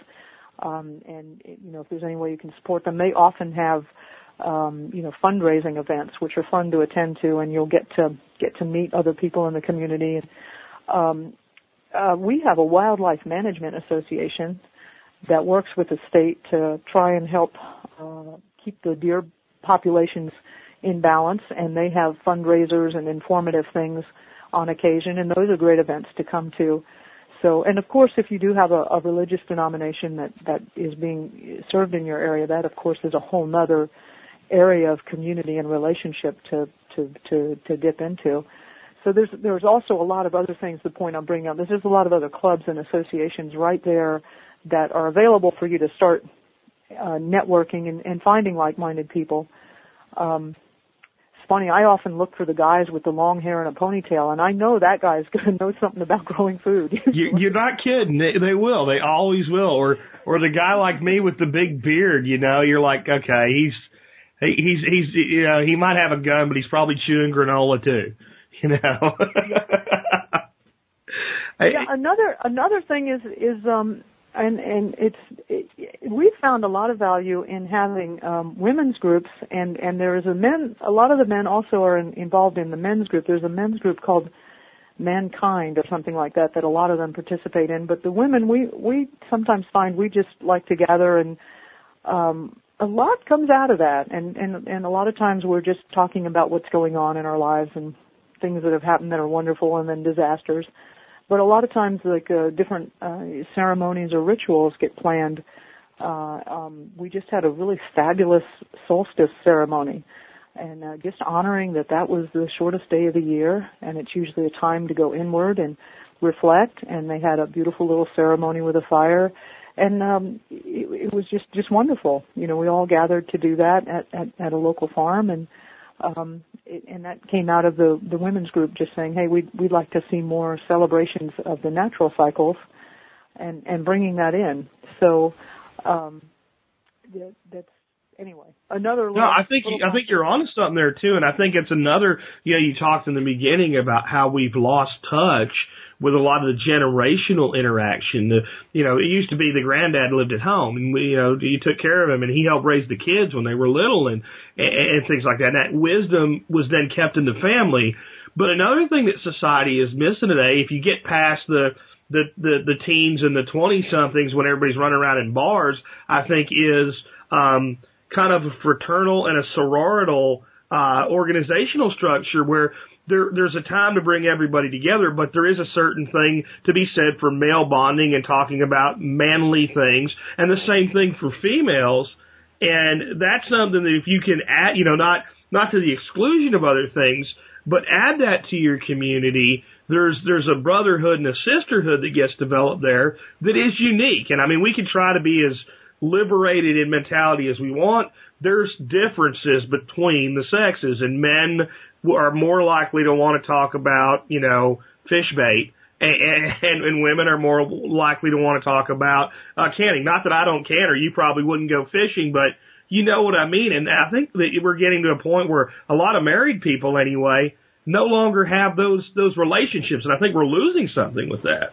Um, and you know, if there's any way you can support them, they often have um, you know, fundraising events, which are fun to attend to, and you'll get to get to meet other people in the community. Um, uh, we have a wildlife management association that works with the state to try and help uh, keep the deer populations in balance, and they have fundraisers and informative things on occasion, and those are great events to come to. So, and of course, if you do have a, a religious denomination that that is being served in your area, that of course is a whole nother area of community and relationship to to to, to dip into. So there's there's also a lot of other things. The point I'm bringing up there's just a lot of other clubs and associations right there that are available for you to start uh, networking and, and finding like-minded people. Um, it's funny. I often look for the guys with the long hair and a ponytail, and I know that guy's going to know something about growing food. you, you're not kidding. They, they will. They always will. Or or the guy like me with the big beard. You know, you're like, okay, he's he, he's he's you know he might have a gun, but he's probably chewing granola too. You know. yeah, another another thing is is um and and it's it, we found a lot of value in having um, women's groups, and and there is a men. A lot of the men also are in, involved in the men's group. There's a men's group called Mankind or something like that that a lot of them participate in. But the women, we we sometimes find we just like to gather and. Um, a lot comes out of that and, and and a lot of times we're just talking about what's going on in our lives and things that have happened that are wonderful and then disasters but a lot of times, like uh, different uh, ceremonies or rituals get planned. Uh, um, we just had a really fabulous solstice ceremony, and uh, just honoring that that was the shortest day of the year, and it's usually a time to go inward and reflect. And they had a beautiful little ceremony with a fire, and um, it, was just just wonderful. You know, we all gathered to do that at at, at a local farm, and um, it, and that came out of the the women's group just saying, hey, we'd we'd like to see more celebrations of the natural cycles, and and bringing that in. So um, that, that's anyway another. No, I think I think you're onto something there too, and I think it's another. You know, you talked in the beginning about how we've lost touch with a lot of the generational interaction. The, you know, it used to be the granddad lived at home and, you know, you took care of him and he helped raise the kids when they were little and, and, and things like that. And that wisdom was then kept in the family. But another thing that society is missing today, if you get past the, the, the, the teens and the 20 somethings when everybody's running around in bars, I think is, um, kind of a fraternal and a sororital, uh, organizational structure where there, there's a time to bring everybody together, but there is a certain thing to be said for male bonding and talking about manly things, and the same thing for females. And that's something that if you can add, you know, not not to the exclusion of other things, but add that to your community, there's there's a brotherhood and a sisterhood that gets developed there that is unique. And I mean, we can try to be as liberated in mentality as we want. There's differences between the sexes, and men are more likely to want to talk about, you know, fish bait. And, and, and women are more likely to want to talk about uh, canning. Not that I don't can, or you probably wouldn't go fishing, but you know what I mean. And I think that we're getting to a point where a lot of married people, anyway, no longer have those those relationships, and I think we're losing something with that.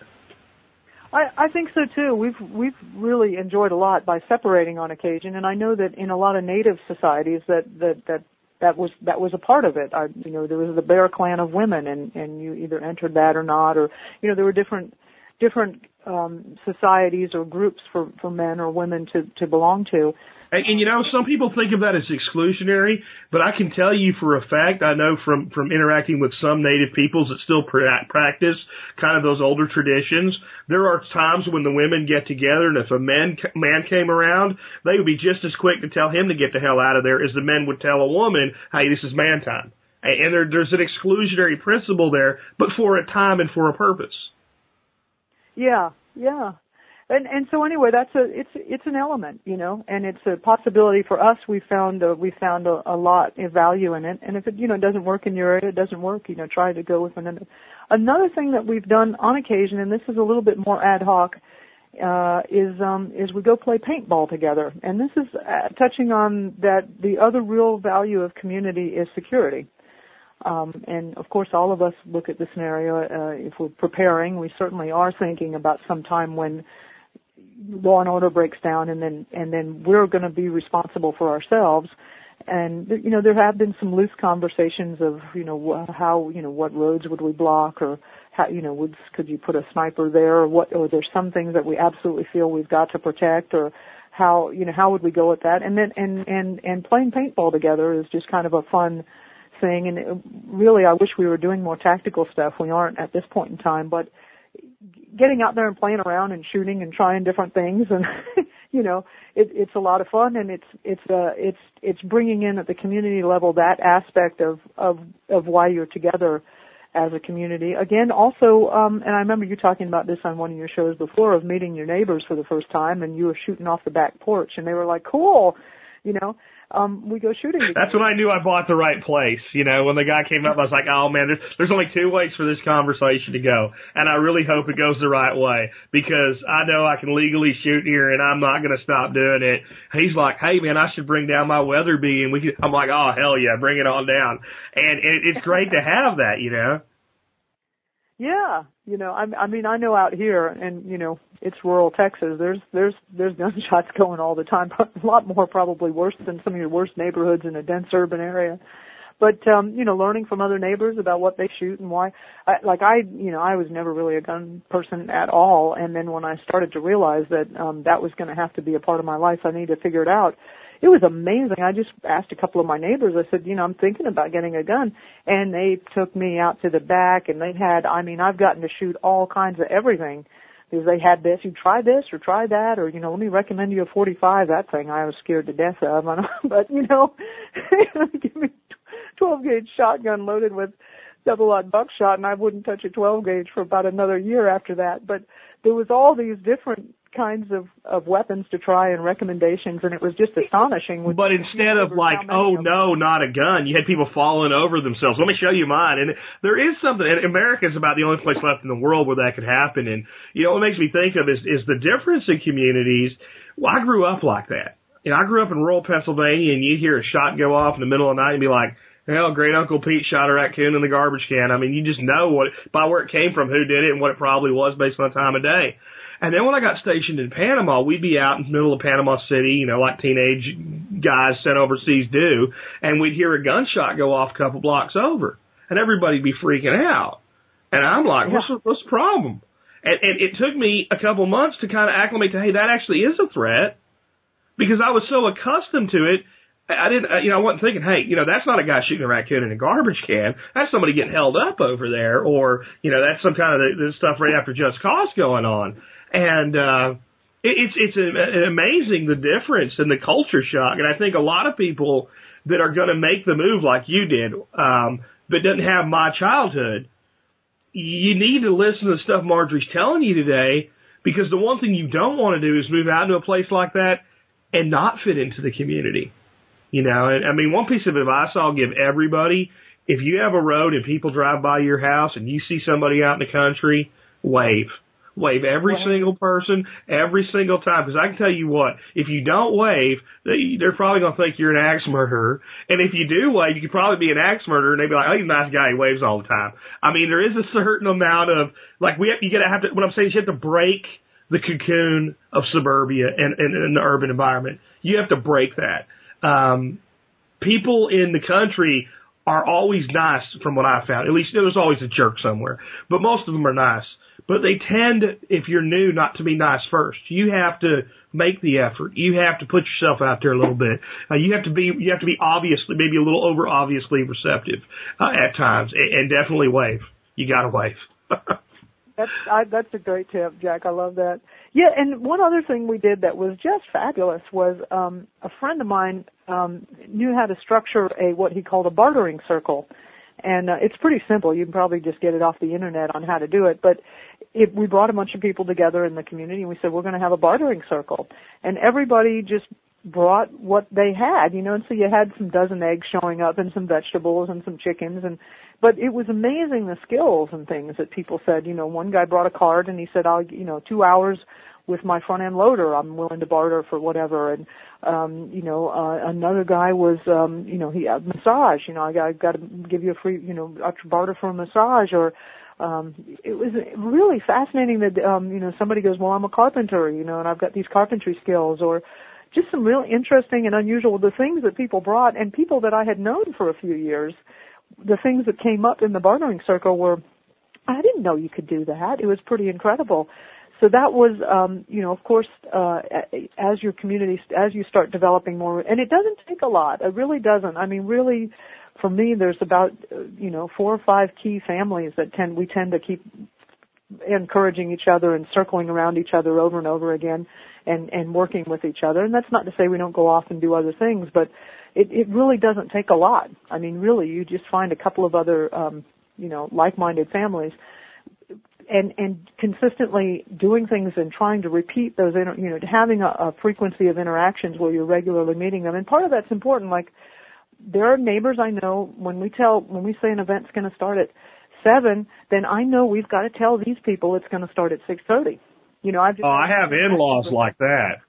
I, I think so too. We've we've really enjoyed a lot by separating on occasion, and I know that in a lot of native societies that that that that was that was a part of it. I, you know, there was the Bear Clan of women, and and you either entered that or not, or you know, there were different different um, societies or groups for for men or women to to belong to. And, and you know, some people think of that as exclusionary, but I can tell you for a fact, I know from from interacting with some native peoples that still pra- practice kind of those older traditions. There are times when the women get together, and if a man man came around, they would be just as quick to tell him to get the hell out of there as the men would tell a woman, "Hey, this is man time." And there, there's an exclusionary principle there, but for a time and for a purpose. Yeah, yeah and and so anyway, that's a it's it's an element, you know, and it's a possibility for us. We found a, we found a, a lot of value in it, and if it you know doesn't work in your area, it doesn't work. You know, try to go with another. Another thing that we've done on occasion, and this is a little bit more ad hoc, uh, is um, is we go play paintball together, and this is uh, touching on that the other real value of community is security. Um, and of course, all of us look at the scenario. Uh, if we're preparing, we certainly are thinking about some time when law and order breaks down and then and then we're going to be responsible for ourselves. And you know there have been some loose conversations of you know how you know what roads would we block or how you know would could you put a sniper there or what or there's some things that we absolutely feel we've got to protect or how you know how would we go at that? And then and and and playing paintball together is just kind of a fun thing. And it, really I wish we were doing more tactical stuff. We aren't at this point in time but getting out there and playing around and shooting and trying different things. And you know it, it's a lot of fun and it's it's uh it's it's bringing in at the community level that aspect of of of why you're together as a community. Again also um and I remember you talking about this on one of your shows before of meeting your neighbors for the first time and you were shooting off the back porch and they were like cool you know um, we go shooting. Together. That's when I knew I bought the right place. You know, when the guy came up, I was like, oh man, there's, there's only two ways for this conversation to go. And I really hope it goes the right way because I know I can legally shoot here and I'm not going to stop doing it. He's like, hey man, I should bring down my Weatherby and we could, I'm like, oh hell yeah, bring it on down. And it, it's great to have that, you know? Yeah, you know, I, I mean, I know out here, and you know, it's rural Texas. There's there's there's gunshots going all the time. A lot more probably worse than some of your worst neighborhoods in a dense urban area. But um, you know, learning from other neighbors about what they shoot and why. I, like I, you know, I was never really a gun person at all, and then when I started to realize that um, that was going to have to be a part of my life, I needed to figure it out it was amazing. I just asked a couple of my neighbors. I said, you know, I'm thinking about getting a gun, and they took me out to the back, and they had. I mean, I've gotten to shoot all kinds of everything because they had this. You try this or try that, or you know, let me recommend you a 45. That thing I was scared to death of. but you know, give me 12 gauge shotgun loaded with double aught buckshot, and I wouldn't touch a 12 gauge for about another year after that. But there was all these different kinds of, of weapons to try and recommendations, and it was just astonishing. But instead of like, oh no, not a gun, you had people falling over themselves. Let me show you mine. And there is something, and America is about the only place left in the world where that could happen. And, you know, what makes me think of is, is the difference in communities. Well, I grew up like that. You know, I grew up in rural Pennsylvania, and you hear a shot go off in the middle of the night and be like, Hell, great Uncle Pete shot a raccoon in the garbage can. I mean, you just know what by where it came from, who did it, and what it probably was based on the time of day. And then when I got stationed in Panama, we'd be out in the middle of Panama City, you know, like teenage guys sent overseas do, and we'd hear a gunshot go off a couple blocks over, and everybody'd be freaking out. And I'm like, what's the, what's the problem? And, and it took me a couple months to kind of acclimate to, hey, that actually is a threat, because I was so accustomed to it. I didn't, you know, I wasn't thinking, hey, you know, that's not a guy shooting a raccoon in a garbage can. That's somebody getting held up over there, or you know, that's some kind of the, the stuff right after just cause going on and uh, it, it's it's a, amazing the difference in the culture shock. And I think a lot of people that are going to make the move like you did, um, but doesn't have my childhood, you need to listen to the stuff Marjory's telling you today, because the one thing you don't want to do is move out into a place like that and not fit into the community. You know, and I mean, one piece of advice I'll give everybody, if you have a road and people drive by your house and you see somebody out in the country, wave Wave every single person, every single time. Because I can tell you what, if you don't wave, they, they're probably going to think you're an axe murderer. And if you do wave, you could probably be an axe murderer, and they'd be like, "Oh, he's a nice guy. He waves all the time." I mean, there is a certain amount of like we have, you got to have to. What I'm saying is you have to break the cocoon of suburbia and, and, and the urban environment. You have to break that. Um, people in the country are always nice from what I found. At least there's always a jerk somewhere, but most of them are nice but they tend, if you're new, not to be nice first. You have to make the effort. You have to put yourself out there a little bit. Uh, you have to be, you have to be obviously, maybe a little over obviously receptive uh, at times, and, and definitely wave. You got to wave. that's I, that's a great tip, Jack. I love that. Yeah, and one other thing we did that was just fabulous was um, a friend of mine um, knew how to structure a what he called a bartering circle. And uh, it's pretty simple. You can probably just get it off the internet on how to do it. But it, we brought a bunch of people together in the community and we said we're going to have a bartering circle, and everybody just brought what they had, you know, and so you had some dozen eggs showing up and some vegetables and some chickens and but it was amazing the skills and things that people said, you know, one guy brought a card and he said, I'll, you know, two hours with my front end loader, I'm willing to barter for whatever. And, um, you know, uh, another guy was, um, you know, he had massage, you know, I got, I got to give you a free, you know, a barter for a massage or, um, it was really fascinating that um, you know somebody goes, well, I'm a carpenter, you know, and I've got these carpentry skills, or just some real interesting and unusual the things that people brought, and people that I had known for a few years. The things that came up in the bartering circle were, I didn't know you could do that. It was pretty incredible. So that was, um, you know, of course, uh, as your community, as you start developing more, and it doesn't take a lot. It really doesn't. I mean, really, for me, there's about uh, you know four or five key families that tend we tend to keep encouraging each other and circling around each other over and over again, and and working with each other. And that's not to say we don't go off and do other things, but it it really doesn't take a lot. I mean, really, you just find a couple of other um, you know like-minded families. And and consistently doing things and trying to repeat those inter, you know having a, a frequency of interactions where you're regularly meeting them and part of that's important like there are neighbors I know when we tell when we say an event's going to start at seven, then I know we've got to tell these people it's going to start at six thirty. You know, I've just oh, I have in-laws like that.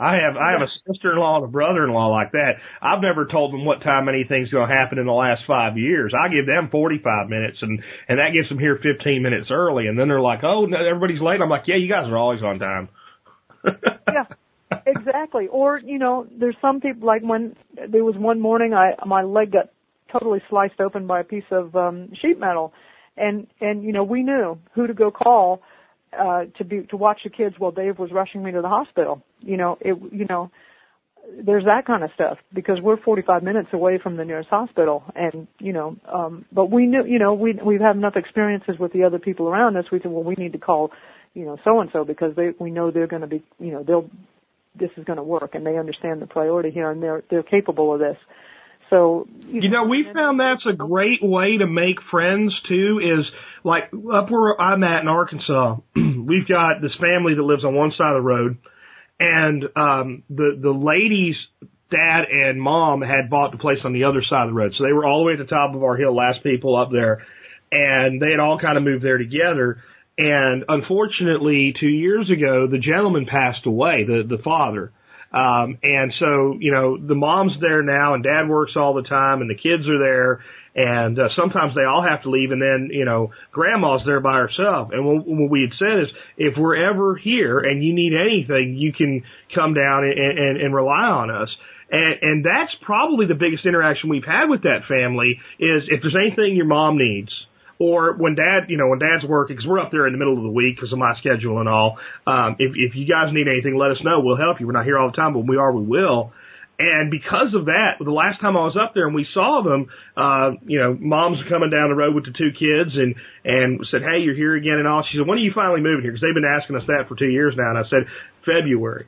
I have I have a sister-in-law and a brother-in-law like that. I've never told them what time anything's going to happen in the last five years. I give them 45 minutes, and and that gets them here 15 minutes early, and then they're like, "Oh, no, everybody's late." I'm like, "Yeah, you guys are always on time." yeah, exactly. Or you know, there's some people like when there was one morning I my leg got totally sliced open by a piece of um, sheet metal, and and you know we knew who to go call uh, to be to watch the kids while Dave was rushing me to the hospital. You know, it you know, there's that kind of stuff because we're 45 minutes away from the nearest hospital, and you know, um, but we knew, you know, we we've had enough experiences with the other people around us. We said, well, we need to call, you know, so and so because they we know they're going to be, you know, they'll this is going to work, and they understand the priority here, and they're they're capable of this. So you, you know, we found that's a great way to make friends too. Is like up where I'm at in Arkansas, we've got this family that lives on one side of the road, and um, the the lady's dad and mom had bought the place on the other side of the road, so they were all the way at the top of our hill, last people up there, and they had all kind of moved there together. And unfortunately, two years ago, the gentleman passed away, the the father um, and so, you know, the mom's there now and dad works all the time and the kids are there and uh, sometimes they all have to leave and then, you know, grandma's there by herself. And what, what we had said is if we're ever here and you need anything, you can come down and, and, and rely on us. And, and that's probably the biggest interaction we've had with that family is if there's anything your mom needs, or when dad, you know, when dad's working, because we're up there in the middle of the week because of my schedule and all. Um, if, if you guys need anything, let us know. We'll help you. We're not here all the time, but when we are, we will. And because of that, the last time I was up there and we saw them, uh, you know, mom's coming down the road with the two kids and, and said, Hey, you're here again and all. She said, when are you finally moving here? Cause they've been asking us that for two years now. And I said, February.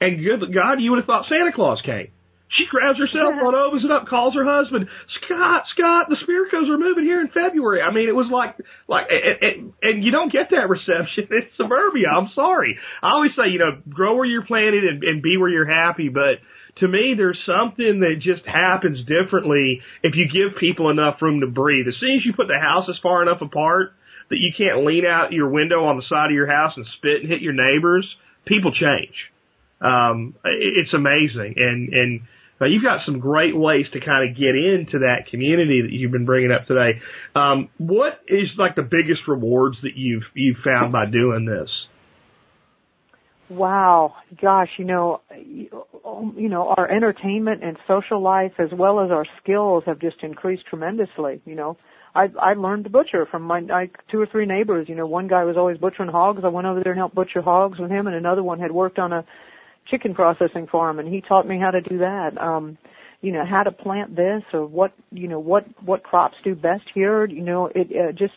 And good God, you would have thought Santa Claus came. She grabs herself phone, opens it up, calls her husband. Scott, Scott, the Spirkos are moving here in February. I mean, it was like, like, and, and, and you don't get that reception in suburbia. I'm sorry. I always say, you know, grow where you're planted and, and be where you're happy. But to me, there's something that just happens differently if you give people enough room to breathe. As soon as you put the houses far enough apart that you can't lean out your window on the side of your house and spit and hit your neighbors, people change. Um, it's amazing. And, and, now you've got some great ways to kind of get into that community that you've been bringing up today. Um, what is like the biggest rewards that you've you've found by doing this? Wow, gosh, you know, you know, our entertainment and social life as well as our skills have just increased tremendously. You know, I I learned to butcher from my I, two or three neighbors. You know, one guy was always butchering hogs. I went over there and helped butcher hogs with him, and another one had worked on a chicken processing farm and he taught me how to do that. Um, you know, how to plant this or what, you know, what, what crops do best here. You know, it, uh, just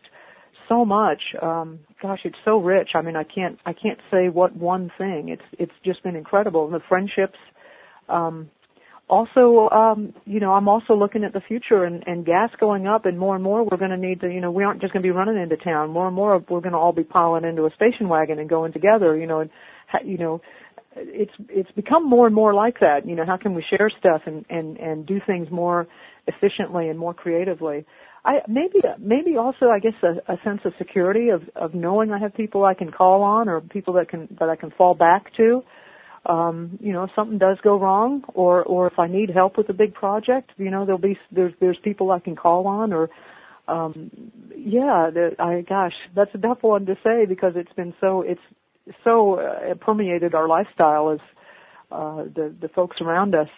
so much. Um, gosh, it's so rich. I mean, I can't, I can't say what one thing. It's, it's just been incredible. And the friendships, um, also, um, you know, I'm also looking at the future and, and gas going up and more and more we're going to need to, you know, we aren't just going to be running into town. More and more we're going to all be piling into a station wagon and going together, you know, and, you know, it's it's become more and more like that. You know, how can we share stuff and and and do things more efficiently and more creatively? I maybe maybe also I guess a, a sense of security of of knowing I have people I can call on or people that can that I can fall back to. Um, you know, if something does go wrong or or if I need help with a big project, you know, there'll be there's there's people I can call on or um yeah, the, I gosh, that's a tough one to say because it's been so it's so uh, permeated our lifestyle as uh, the the folks around us.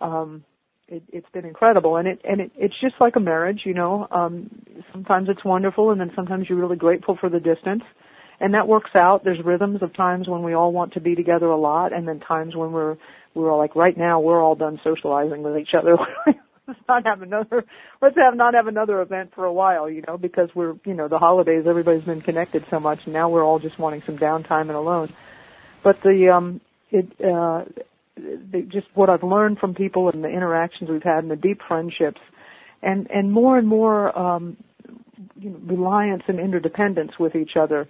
Um, it, it's been incredible, and it and it, it's just like a marriage, you know. Um, sometimes it's wonderful, and then sometimes you're really grateful for the distance, and that works out. There's rhythms of times when we all want to be together a lot, and then times when we're we're all like right now we're all done socializing with each other. let's not have another let's have not have another event for a while, you know, because we're you know, the holidays everybody's been connected so much and now we're all just wanting some downtime and alone. But the um it uh the, just what I've learned from people and the interactions we've had and the deep friendships and and more and more um you know, reliance and interdependence with each other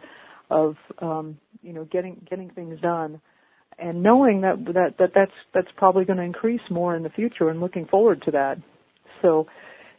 of um, you know getting getting things done and knowing that that, that that's that's probably going to increase more in the future and looking forward to that so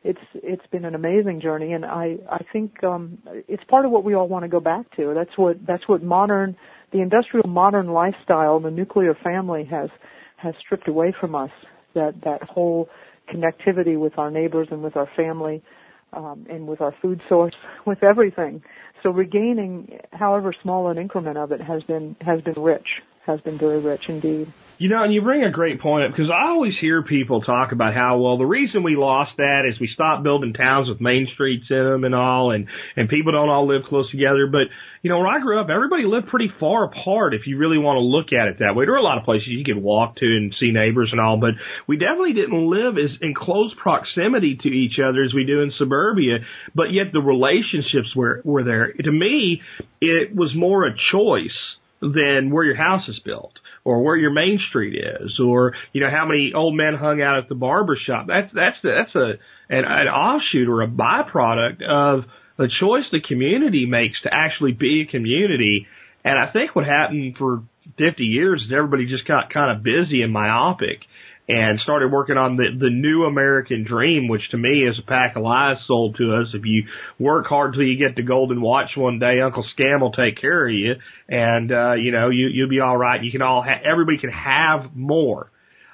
it's it's been an amazing journey and I I think um it's part of what we all want to go back to that's what that's what modern the industrial modern lifestyle the nuclear family has has stripped away from us that that whole connectivity with our neighbors and with our family um, and with our food source, with everything. So regaining, however small an increment of it, has been has been rich, has been very rich indeed. You know, and you bring a great point up because I always hear people talk about how, well, the reason we lost that is we stopped building towns with main streets in them and all, and, and people don't all live close together. But, you know, where I grew up, everybody lived pretty far apart if you really want to look at it that way. There were a lot of places you could walk to and see neighbors and all, but we definitely didn't live as in close proximity to each other as we do in suburbia, but yet the relationships were, were there. To me, it was more a choice than where your house is built or where your main street is or you know how many old men hung out at the barber shop. That's that's that's a an, an offshoot or a byproduct of the choice the community makes to actually be a community. And i think what happened for 50 years is everybody just got kind of busy and myopic and started working on the, the new American dream, which to me is a pack of lies sold to us. If you work hard till you get the golden watch one day, Uncle Scam will take care of you and, uh, you know, you, you'll be all right. You can all ha- everybody can have more.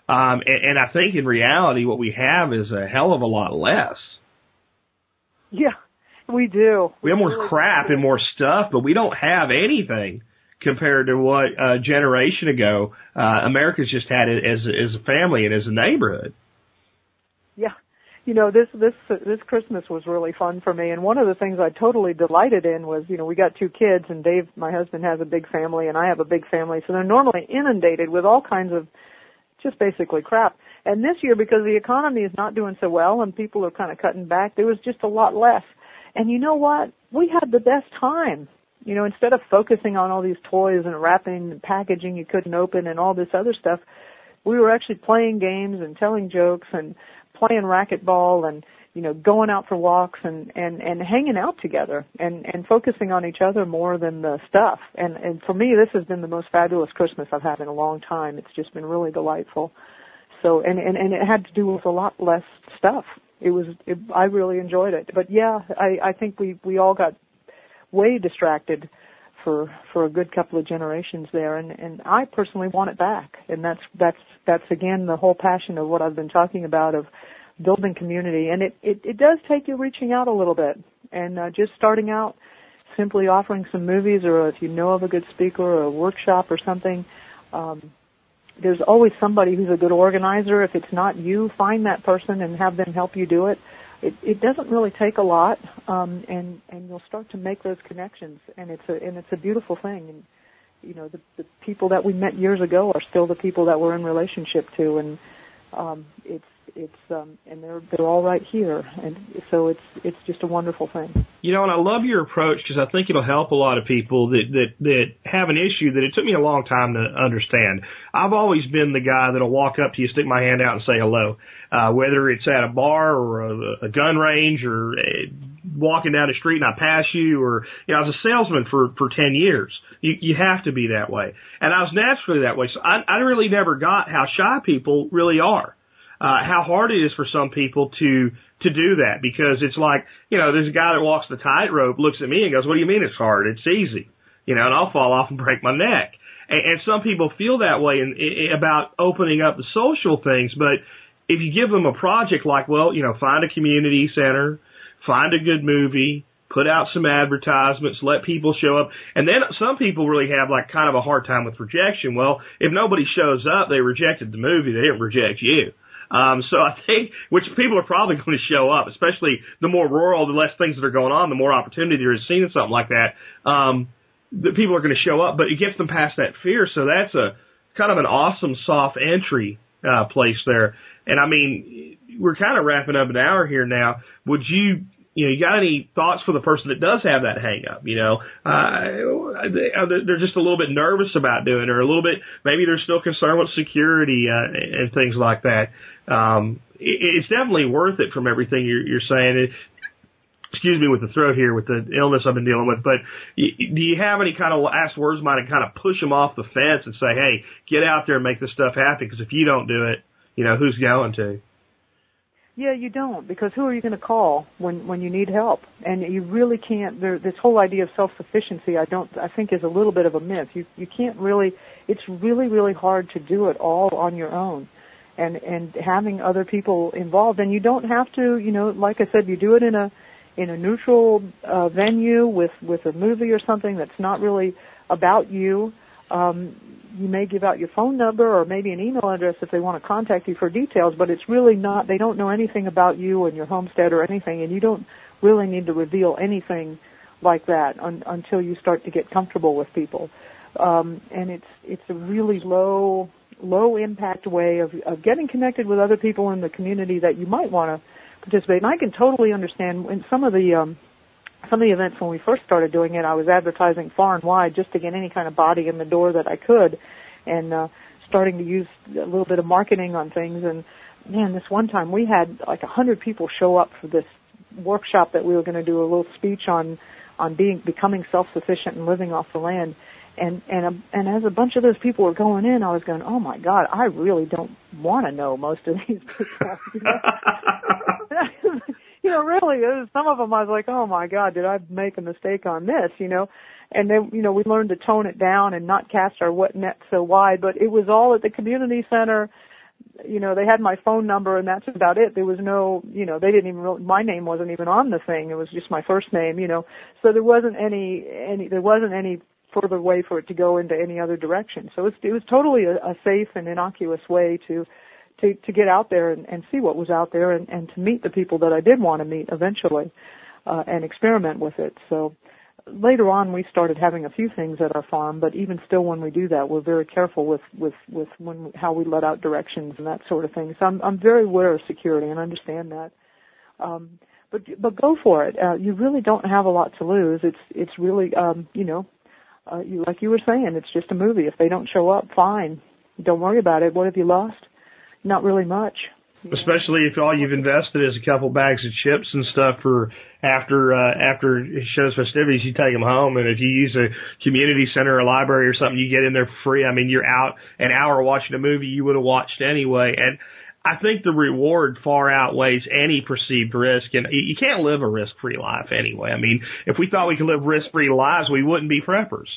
Um, and, and I think in reality what we have is a hell of a lot less. Yeah, we do. We have more crap and more stuff, but we don't have anything compared to what a generation ago uh, America's just had it as as a family and as a neighborhood. Yeah, you know this this this Christmas was really fun for me, and one of the things I totally delighted in was you know we got two kids, and Dave, my husband, has a big family, and I have a big family, so they're normally inundated with all kinds of just basically crap. And this year, because the economy is not doing so well and people are kind of cutting back, there was just a lot less. And you know what? We had the best time you know, instead of focusing on all these toys and wrapping and packaging you couldn't open and all this other stuff, we were actually playing games and telling jokes and playing racquetball and you know going out for walks and and and hanging out together and and focusing on each other more than the stuff. And and for me this has been the most fabulous christmas i've had in a long time. It's just been really delightful. So and and and it had to do with a lot less stuff. It was it, i really enjoyed it. But yeah i i think we we all got way distracted for for a good couple of generations there. And and I personally want it back. And that's that's that's again the whole passion of what I've been talking about of building community. And it it, it does take you reaching out a little bit and uh, just starting out simply offering some movies or if you know of a good speaker or a workshop or something um there's always somebody who's a good organizer. If it's not you find that person and have them help you do it it, it doesn't really take a lot, um, and and you'll start to make those connections, and it's a and it's a beautiful thing. And you know, the, the people that we met years ago are still the people that we're in relationship to, and um, it's it's um, and they're they're all right here, and so it's it's just a wonderful thing. You know, and I love your approach because I think it'll help a lot of people that that that have an issue that it took me a long time to understand. I've always been the guy that'll walk up to you, stick my hand out, and say hello, uh, whether it's at a bar or a, a gun range or a, walking down the street and I pass you, or you know, I was a salesman for for ten years. You you have to be that way, and I was naturally that way. So I I really never got how shy people really are uh, how hard it is for some people to to do that because it's like you know there's a guy that walks the tightrope looks at me and goes what do you mean it's hard it's easy you know and I'll fall off and break my neck and, and some people feel that way in, in, about opening up the social things but if you give them a project like well you know find a community center find a good movie put out some advertisements, let people show up. And then some people really have like kind of a hard time with rejection. Well, if nobody shows up, they rejected the movie, they didn't reject you. Um, so I think, which people are probably going to show up, especially the more rural, the less things that are going on, the more opportunity there is seeing something like that. Um, the people are going to show up, but it gets them past that fear. So that's a kind of an awesome soft entry, uh, place there. And I mean, we're kind of wrapping up an hour here now. Would you, you know, you got any thoughts for the person that does have that hang up? You know, uh, they're just a little bit nervous about doing it or a little bit, maybe they're still concerned with security, uh, and things like that um, it, it's definitely worth it from everything you're, you're saying. It, excuse me with the throat here with the illness I've been dealing with, but do you have any kind of last words mine to kind of push them off the fence and say, hey, get out there and make this stuff happen? Because if you don't do it, you know, who's going to? Yeah, you don't because who are you going to call when when you need help? And you really can't. There, this whole idea of self-sufficiency, I don't. I think is a little bit of a myth. You you can't really. It's really really hard to do it all on your own, and and having other people involved. And you don't have to. You know, like I said, you do it in a in a neutral uh, venue with with a movie or something that's not really about you. Um, you may give out your phone number or maybe an email address if they want to contact you for details, but it's really not, they don't know anything about you and your homestead or anything, and you don't really need to reveal anything like that un, until you start to get comfortable with people. Um, and it's, it's a really low, low impact way of, of getting connected with other people in the community that you might want to participate. And I can totally understand in some of the, um, some of the events when we first started doing it, I was advertising far and wide just to get any kind of body in the door that I could, and uh, starting to use a little bit of marketing on things. And man, this one time we had like a hundred people show up for this workshop that we were going to do a little speech on on being becoming self-sufficient and living off the land. And and um, and as a bunch of those people were going in, I was going, oh my God, I really don't want to know most of these people. You know? really, was, some of them I was like, oh my God, did I make a mistake on this? You know, and then you know we learned to tone it down and not cast our what net so wide. But it was all at the community center. You know, they had my phone number and that's about it. There was no, you know, they didn't even really, my name wasn't even on the thing. It was just my first name. You know, so there wasn't any any there wasn't any further way for it to go into any other direction. So it was, it was totally a, a safe and innocuous way to to to get out there and, and see what was out there and, and to meet the people that I did want to meet eventually uh, and experiment with it. So later on we started having a few things at our farm, but even still when we do that, we're very careful with with with when how we let out directions and that sort of thing. So I'm I'm very aware of security and understand that. Um, but but go for it. Uh, you really don't have a lot to lose. It's it's really um, you know, uh, you like you were saying, it's just a movie. If they don't show up, fine. Don't worry about it. What have you lost? Not really much. Especially if all you've invested is a couple bags of chips and stuff for after uh, after shows festivities, you take them home, and if you use a community center or a library or something, you get in there for free. I mean, you're out an hour watching a movie you would have watched anyway, and I think the reward far outweighs any perceived risk, and you can't live a risk-free life anyway. I mean, if we thought we could live risk-free lives, we wouldn't be preppers.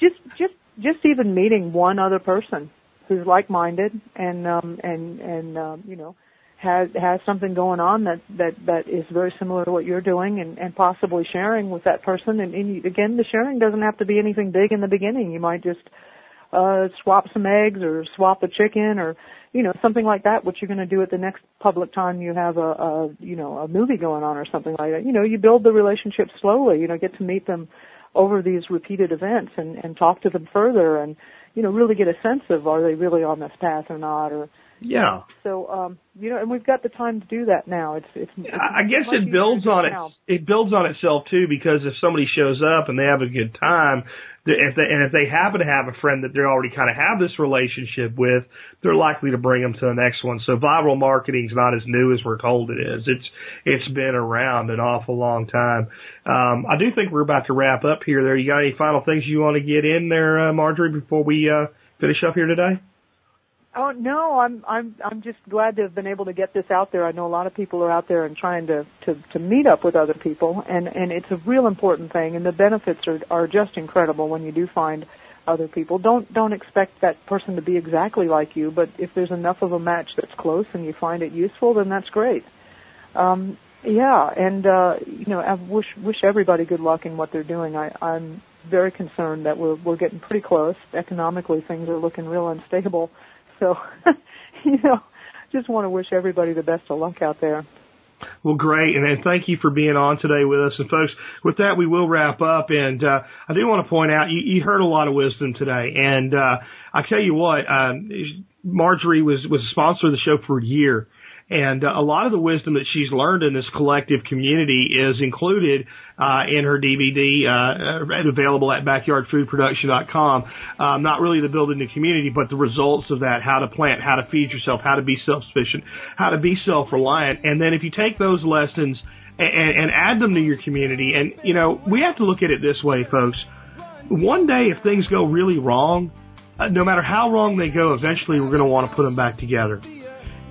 Just, just, just even meeting one other person who's like-minded and um, and and um, you know has has something going on that that that is very similar to what you're doing and and possibly sharing with that person. And, and you, again the sharing doesn't have to be anything big in the beginning. You might just uh swap some eggs or swap a chicken or you know something like that what you're going to do at the next public time you have a, a you know a movie going on or something like that. You know you build the relationship slowly you know get to meet them over these repeated events and and talk to them further and you know, really get a sense of are they really on this path or not, or yeah. So, um, you know, and we've got the time to do that now. It's, it's, it's I guess it builds on it. Now. It builds on itself too, because if somebody shows up and they have a good time, if they, and if they happen to have a friend that they already kind of have this relationship with, they're likely to bring them to the next one. So viral marketing is not as new as we're told it is. It's, it's been around an awful long time. Um, I do think we're about to wrap up here there. You got any final things you want to get in there, uh, Marjory, before we, uh, finish up here today? Oh no, I'm I'm I'm just glad to have been able to get this out there. I know a lot of people are out there and trying to to to meet up with other people, and and it's a real important thing. And the benefits are are just incredible when you do find other people. Don't don't expect that person to be exactly like you, but if there's enough of a match that's close and you find it useful, then that's great. Um, yeah, and uh, you know, I wish wish everybody good luck in what they're doing. I, I'm very concerned that we're we're getting pretty close. Economically, things are looking real unstable so, you know, just want to wish everybody the best of luck out there. Well, great, and, thank you for being on today with us. And folks, with that, we will wrap up. And uh, I do want to point out, you, you heard a lot of wisdom today. And uh, I tell you what, um, Marjory was was a sponsor of the show for a year, and uh, a lot of the wisdom that she's learned in this collective community is included uh, in her DVD uh, available at backyardfoodproduction.com. Um, not really the building the community, but the results of that, how to plant, how to feed yourself, how to be self-sufficient, how to be self-reliant. And then if you take those lessons and, and add them to your community. And, you know, we have to look at it this way, folks. One day, if things go really wrong, uh, no matter how wrong they go, eventually we're going to want to put them back together.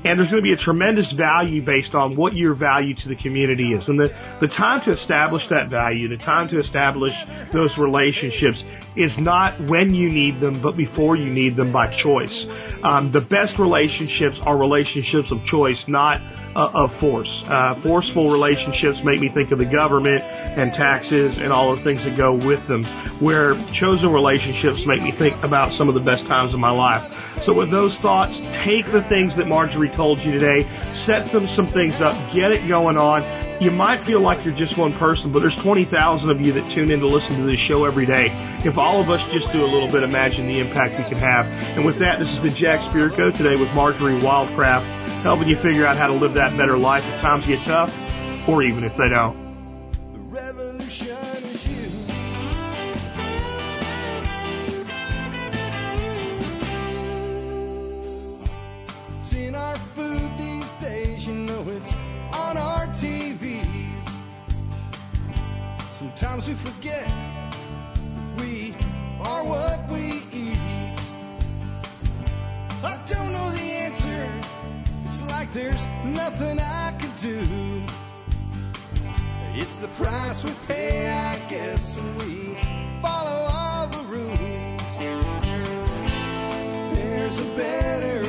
And there's going to be a tremendous value based on what your value to the community is. And the, the time to establish that value, the time to establish those relationships is not when you need them, but before you need them by choice. Um, the best relationships are relationships of choice, not uh, of force. Uh, forceful relationships make me think of the government and taxes and all the things that go with them, where chosen relationships make me think about some of the best times of my life. So with those thoughts, take the things that Marjory told you today, set them some things up, get it going on. You might feel like you're just one person, but there's 20,000 of you that tune in to listen to this show every day. If all of us just do a little bit, imagine the impact we can have. And with that, this has been Jack Spirko today with Marjory Wildcraft, helping you figure out how to live that better life if times get tough, or even if they don't. Sometimes we forget we are what we eat. I don't know the answer. It's like there's nothing I can do. It's the price we pay, I guess, when we follow all the rules. There's a better